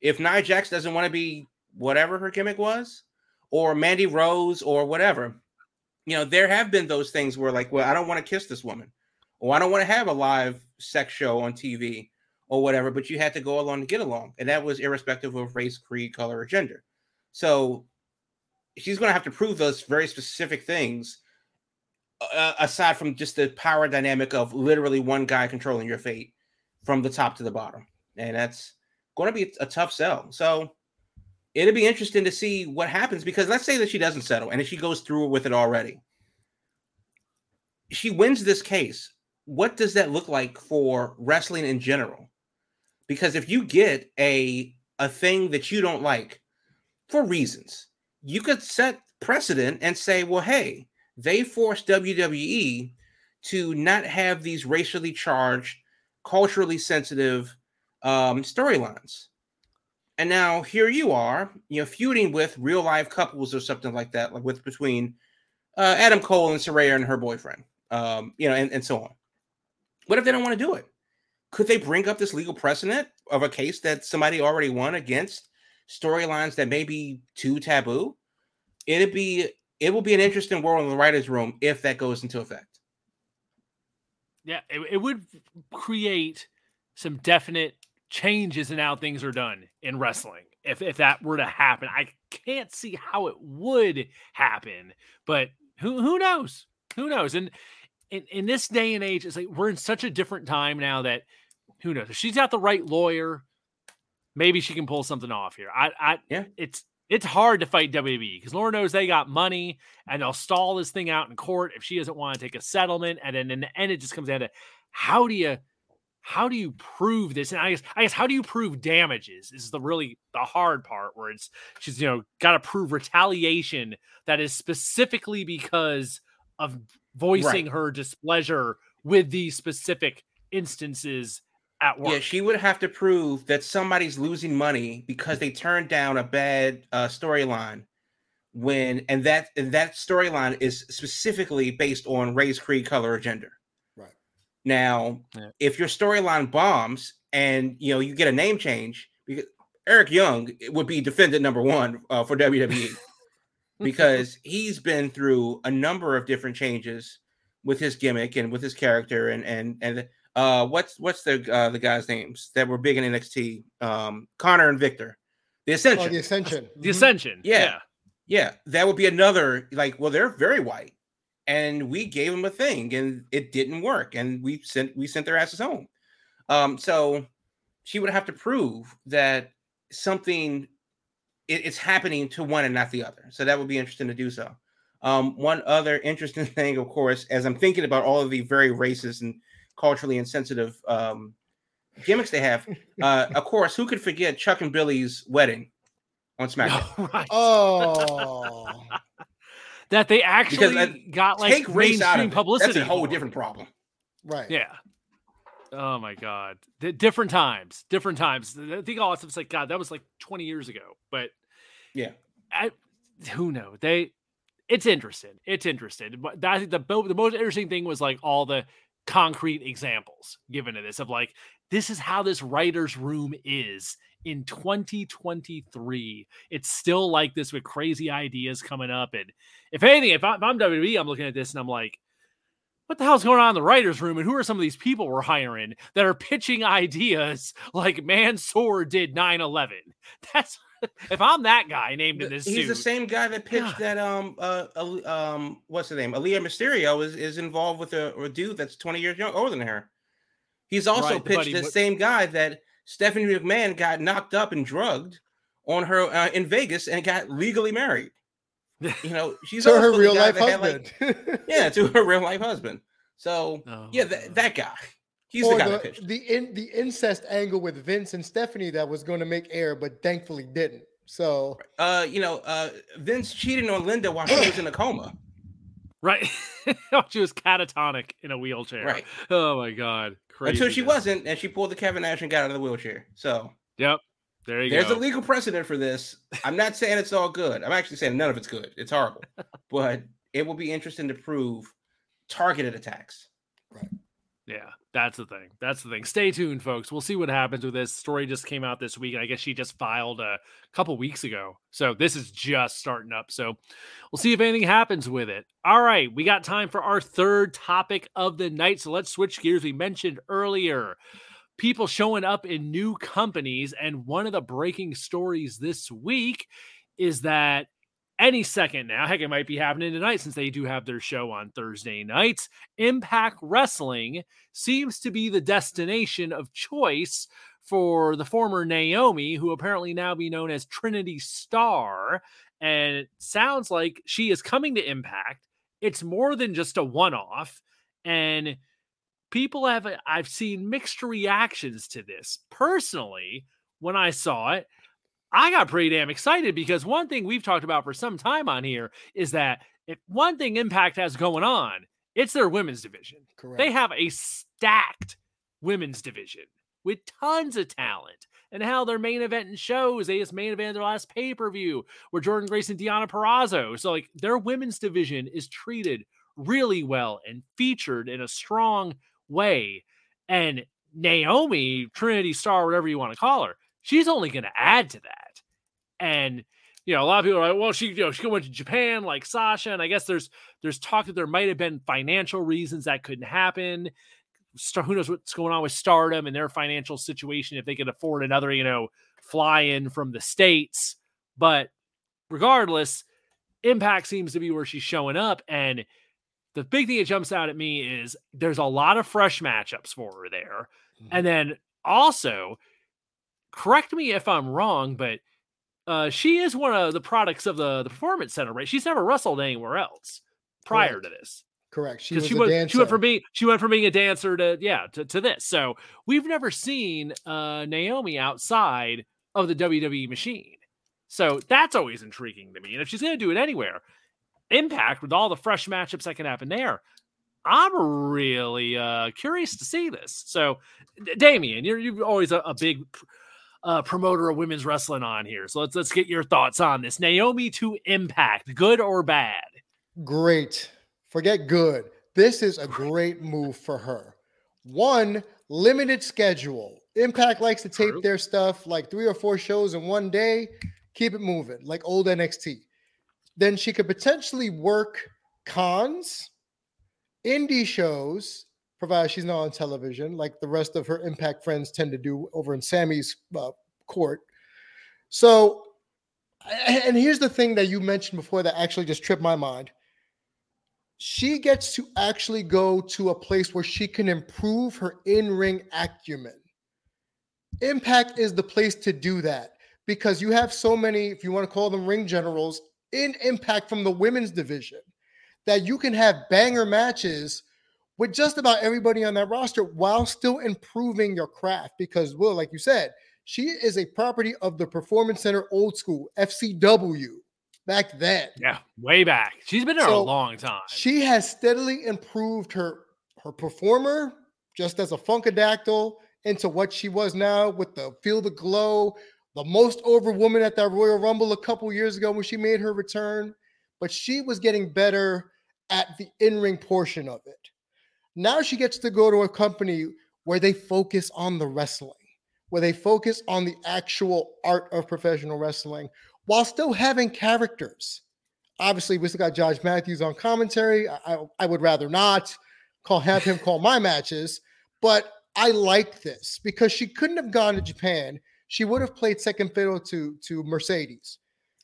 If Nia Jax doesn't want to be whatever her gimmick was, or Mandy Rose or whatever, you know, there have been those things where like, well, I don't want to kiss this woman, or I don't want to have a live sex show on TV or whatever, but you had to go along to get along. And that was irrespective of race, creed, color, or gender. So she's going to have to prove those very specific things uh, aside from just the power dynamic of literally one guy controlling your fate from the top to the bottom. And that's going to be a tough sell. So it'll be interesting to see what happens because let's say that she doesn't settle and if she goes through with it already, she wins this case. What does that look like for wrestling in general? Because if you get a a thing that you don't like for reasons, you could set precedent and say, well, hey, they forced WWE to not have these racially charged, culturally sensitive um, storylines. And now here you are, you know, feuding with real life couples or something like that, like with between uh, Adam Cole and Saraya and her boyfriend, um, you know, and, and so on. What if they don't want to do it? Could they bring up this legal precedent of a case that somebody already won against storylines that may be too taboo? It'd be it will be an interesting world in the writers' room if that goes into effect. Yeah, it, it would create some definite changes in how things are done in wrestling. If if that were to happen, I can't see how it would happen, but who who knows? Who knows? And in, in this day and age, it's like we're in such a different time now that who knows? If she's got the right lawyer, maybe she can pull something off here. I, I Yeah. it's it's hard to fight WWE because Laura knows they got money and they'll stall this thing out in court if she doesn't want to take a settlement. And then in the end, it just comes down to how do you how do you prove this? And I guess I guess how do you prove damages is the really the hard part where it's she's you know got to prove retaliation that is specifically because of voicing Right. her displeasure with these specific instances at work. Yeah, she would have to prove that somebody's losing money because they turned down a bad uh, storyline. When and that and that storyline is specifically based on race, creed, color, or gender. Right. Now, Yeah. if your storyline bombs and you know you get a name change, because Eric Young would be defendant number one uh, for WWE <laughs> because he's been through a number of different changes with his gimmick and with his character and and and uh what's what's the uh the guys names that were big in NXT um Connor and Victor the Oh, Ascension the Ascension. the Mhm. ascension. Yeah. yeah that would be another like well they're very white and we gave them a thing and it didn't work and we sent we sent their asses home um so she would have to prove that something it- it's happening to one and not the other so that would be interesting to do so um one other interesting <laughs> thing of course as i'm thinking about all of the very racist and culturally insensitive um gimmicks they have <laughs> uh of course who could forget chuck and billy's wedding on <laughs> smackdown right. Oh, that they actually uh, got like take race out of mainstream it. publicity. That's a whole different problem. right. Yeah. Oh my god. Different times. Different times. I think all stuff's like God. That was like 20 years ago. But Yeah. I, who knows? They. It's interesting. It's interesting. But I think the the most interesting thing was like all the concrete examples given to this of like this is how this writer's room is in 2023. It's still like this with crazy ideas coming up. And if anything, if, I, if I'm WWE, I'm looking at this and I'm like, what the hell's going on in the writers' room? And who are some of these people we're hiring that are pitching ideas like Mansoor did 9 11? <laughs> That's if I'm that guy named in this He's suit, the same guy that pitched that um uh um what's the name? Aalyah Mysterio is, is involved with a, a dude that's 20 years young older than her. He's also Right, pitched buddy the same guy that Stephanie McMahon got knocked up and drugged on her uh, in Vegas and got legally married. You know, <laughs> she's to her real life that had, like- husband. <laughs> yeah, to her real life husband. So Oh, yeah, that, that guy. He's or the guy the the, in, the incest angle with Vince and Stephanie that was going to make air, but thankfully didn't. So Uh, you know, uh, Vince cheated on Linda while she was in a coma. right? <laughs> she was catatonic in a wheelchair. Right. Oh my god. Crazy. Until she wasn't, and she pulled the Kevin Nash and got out of the wheelchair. So Yep. There you there's go. a legal precedent for this. I'm not saying it's all good. I'm actually saying none of it's good. It's horrible. <laughs> but it will be interesting to prove targeted attacks. Right. Yeah, that's the thing. That's the thing. Stay tuned, folks. We'll see what happens with this. Story just came out this week. I guess she just filed a couple weeks ago. So this is just starting up. So we'll see if anything happens with it. All right, we got time for our third topic of the night. So let's switch gears. We mentioned earlier people showing up in new companies. And one of the breaking stories this week is that any second now, heck, it might be happening tonight since they do have their show on Thursday nights. Impact Wrestling seems to be the destination of choice for the former Naomi, who apparently now be known as Trinity Star. And it sounds like she is coming to Impact. It's more than just a one off. And people have, I've seen mixed reactions to this. Personally, when I saw it, I got pretty damn excited because one thing we've talked about for some time on here is that if one thing Impact has going on, it's their women's division. correct. They have a stacked women's division with tons of talent. And how their main event and shows, they just main event their last pay per view where Jordynne Grace and Deonna Purrazzo. So, like, their women's division is treated really well and featured in a strong way. And Naomi, Trinity Star, whatever you want to call her, she's only going to add to that. And you know, a lot of people are like, well, she, you know, she went to Japan like Sasha, and I guess there's there's talk that there might have been financial reasons that couldn't happen. Star, who knows what's going on with Stardom and their financial situation if they could afford another, you know, fly in from the states. But regardless, Impact seems to be where she's showing up, and the big thing that jumps out at me is there's a lot of fresh matchups for her there, Mhm. and then also, correct me if I'm wrong, but uh, she is one of the products of the, the performance center, right? She's never wrestled anywhere else prior to this. correct. She was she, went, dancer. she went from being she went from being a dancer to yeah to, to this. So we've never seen uh, Naomi outside of the WWE machine. So that's always intriguing to me. And if she's going to do it anywhere, Impact with all the fresh matchups that can happen there, I'm really uh, curious to see this. So, Damien, you're you're always a, a big uh, promoter of women's wrestling on here. So let's let's get your thoughts on this. Naomi to Impact, good or bad? Great. Forget good. This is a great move for her. One, limited schedule. Impact likes to tape True. their stuff like three or four shows in one day. Keep it moving, like old NXT. Then she could potentially work cons, indie shows, provided she's not on television, like the rest of her Impact friends tend to do over in Sami's uh, court. So, and here's the thing that you mentioned before that actually just tripped my mind she gets to actually go to a place where she can improve her in-ring acumen. Impact is the place to do that because you have so many, if you want to call them ring generals, in Impact from the women's division that you can have banger matches with just about everybody on that roster while still improving your craft. Because, Will, like you said, she is a property of the Performance Center old school, FCW, back then. Yeah, way back. She's been there a long time. She has steadily improved her her performer just as a funkadactyl into what she was now with the feel the glow, the most over woman at that Royal Rumble a couple years ago when she made her return. But she was getting better at the in-ring portion of it. Now she gets to go to a company where they focus on the wrestling, where they focus on the actual art of professional wrestling while still having characters obviously we still got Josh Matthews on commentary. I, I, I would rather not. call have him call my matches. But I like this because she couldn't have gone to Japan. She would have played second fiddle to to Mercedes.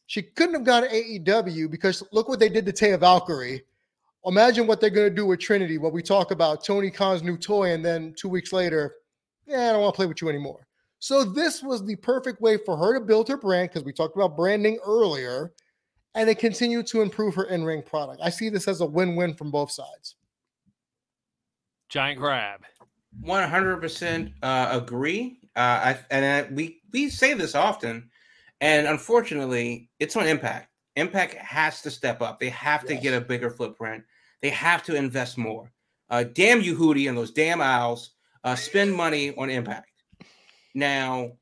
She couldn't have gone to AEW because look what they did to Taya Valkyrie. Imagine what they're going to do with Trinity. What we talk about Tony Khan's new toy, and then two weeks later, yeah, I don't want to play with you anymore. So this was the perfect way for her to build her brand because we talked about branding earlier, and they continue to improve her in-ring product. I see this as a win-win from both sides. Giant grab. One hundred percent uh, agree. Uh, I, and I, we we say this often, and unfortunately, it's on Impact. Impact has to step up. They have to get a bigger footprint. They have to invest more. Uh, damn you, Hootie, and those damn owls. Uh, spend money on Impact. Now,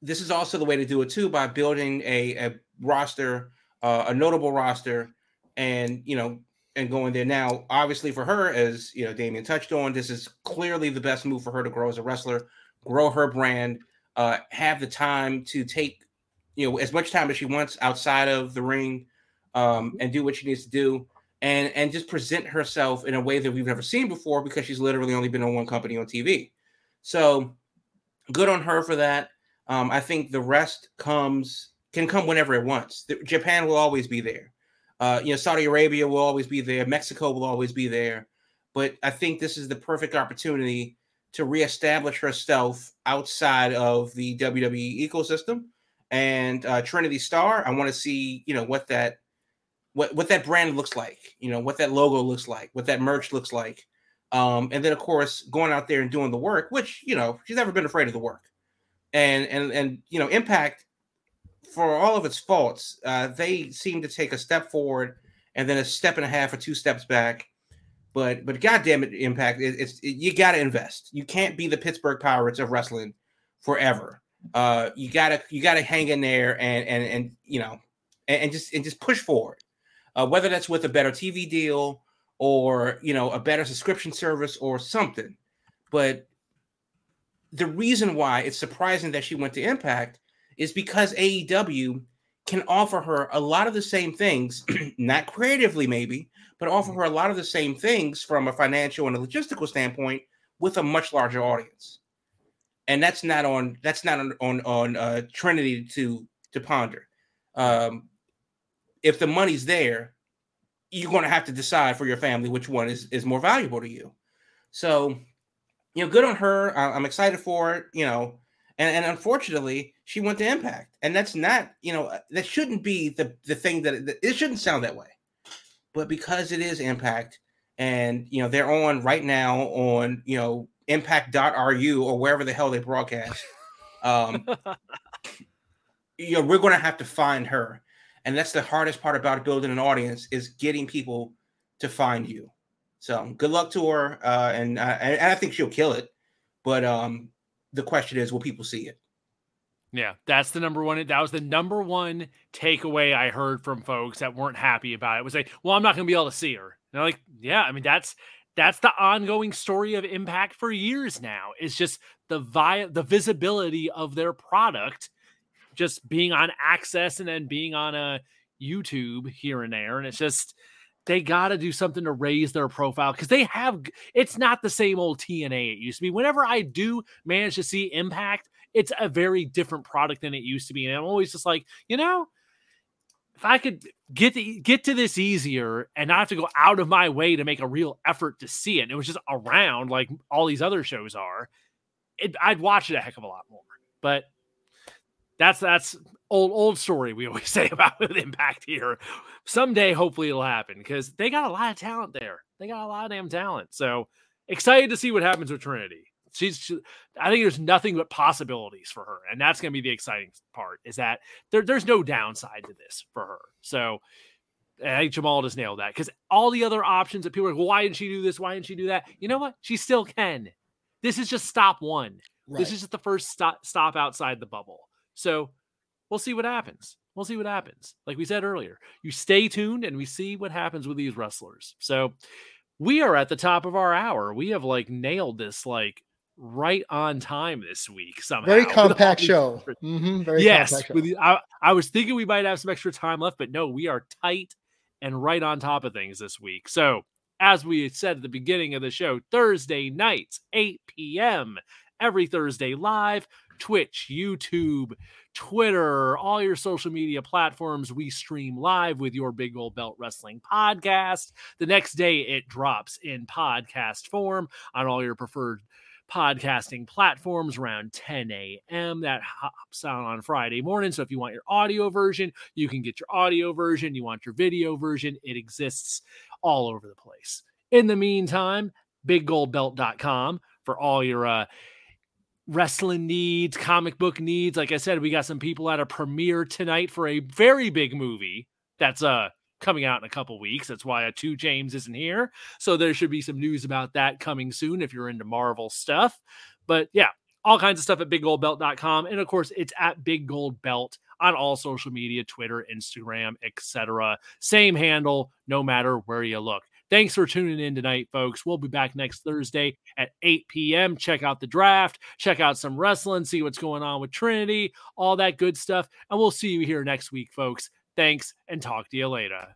this is also the way to do it too by building a, a roster, uh, a notable roster, and you know, and going there. Now, obviously, for her, as you know, Damien touched on, this is clearly the best move for her to grow as a wrestler, grow her brand, uh, have the time to take, you know, as much time as she wants outside of the ring, um, and do what she needs to do, and and just present herself in a way that we've never seen before because she's literally only been on one company on TV. So good on her for that. Um, I think the rest comes can come whenever it wants. The, Japan will always be there. Uh, you know, Saudi Arabia will always be there. Mexico will always be there. But I think this is the perfect opportunity to reestablish herself outside of the WWE ecosystem. And uh, Trinity Star, I want to see, you know, what that what what that brand looks like, you know, what that logo looks like, what that merch looks like. Um, and then of course going out there and doing the work, which you know she's never been afraid of the work, and and and you know Impact, for all of its faults, uh, they seem to take a step forward and then a step and a half or two steps back. But but goddamn it, Impact, it, it's it, you got to invest. You can't be the Pittsburgh Pirates of wrestling forever. Uh, you gotta you gotta hang in there and and and you know and, and just and just push forward. Uh, whether that's with a better TV deal or you know a better subscription service or something but the reason why it's surprising that she went to impact is because aew can offer her a lot of the same things <clears throat> not creatively maybe but offer her a lot of the same things from a financial and a logistical standpoint with a much larger audience and that's not on that's not on on, on uh, trinity to to ponder um, if the money's there you're going to have to decide for your family which one is is more valuable to you. So, you know, good on her. I'm excited for it. You know, and and unfortunately, she went to Impact, and that's not you know that shouldn't be the the thing that it, it shouldn't sound that way, but because it is Impact, and you know they're on right now on you know Impact.ru or wherever the hell they broadcast. Um, <laughs> you know, we're going to have to find her and that's the hardest part about building an audience is getting people to find you. So good luck to her, uh, and, uh, and I think she'll kill it. But um, the question is, will people see it? Yeah, that's the number one. That was the number one takeaway I heard from folks that weren't happy about it. Was like, well, I'm not going to be able to see her. I'm like, yeah, I mean, that's that's the ongoing story of Impact for years now. It's just the vi- the visibility of their product just being on AXS and then being on a YouTube here and there. And it's just they got to do something to raise their profile because they have it's not the same old TNA it used to be. Whenever I do manage to see Impact, it's a very different product than it used to be. And I'm always just like, you know, if I could get to, get to this easier and not have to go out of my way to make a real effort to see it, and it was just around like all these other shows are, it, I'd watch it a heck of a lot more. But that's that's old old story we always <laughs> say about <laughs> Impact here. Someday, hopefully, it'll happen because they got a lot of talent there. They got a lot of damn talent. So excited to see what happens with Trinity. She's, she, I think there's nothing but possibilities for her, and that's going to be the exciting part. Is that there, there's no downside to this for her. So I think Jamal just nailed that because all the other options that people are like, well, why didn't she do this? Why didn't she do that? You know what? She still can. This is just stop one. Right. This is just the first stop, stop outside the bubble. So we'll see what happens. We'll see what happens. Like we said earlier, you stay tuned and we see what happens with these wrestlers. So we are at the top of our hour. We have like nailed this like right on time this week somehow. Very <laughs> compact show. Mm-hmm, very yes. Compact show. The, I, I was thinking we might have some extra time left, but no, we are tight and right on top of things this week. So as we said at the beginning of the show, Thursday nights, 8 p.m. every Thursday live, Twitch, YouTube, Twitter, all your social media platforms. We stream live with your Big Gold Belt Wrestling podcast. The next day, it drops in podcast form on all your preferred podcasting platforms around 10 a.m. That hops out on Friday morning. So if you want your audio version, you can get your audio version. You want your video version, it exists all over the place. In the meantime, biggoldbelt.com for all your uh, wrestling needs, comic book needs. Like I said, we got some people at a premiere tonight for a very big movie that's uh coming out in a couple weeks. That's why a two James isn't here. So there should be some news about that coming soon if you're into Marvel stuff. But yeah, all kinds of stuff at biggoldbelt.com. And of course, it's at Big Gold Belt on all social media, Twitter, Instagram, etc. Same handle, no matter where you look. Thanks for tuning in tonight, folks. We'll be back next Thursday at 8 p.m. Check out the draft, check out some wrestling, see what's going on with Trinity, all that good stuff. And we'll see you here next week, folks. Thanks and talk to you later.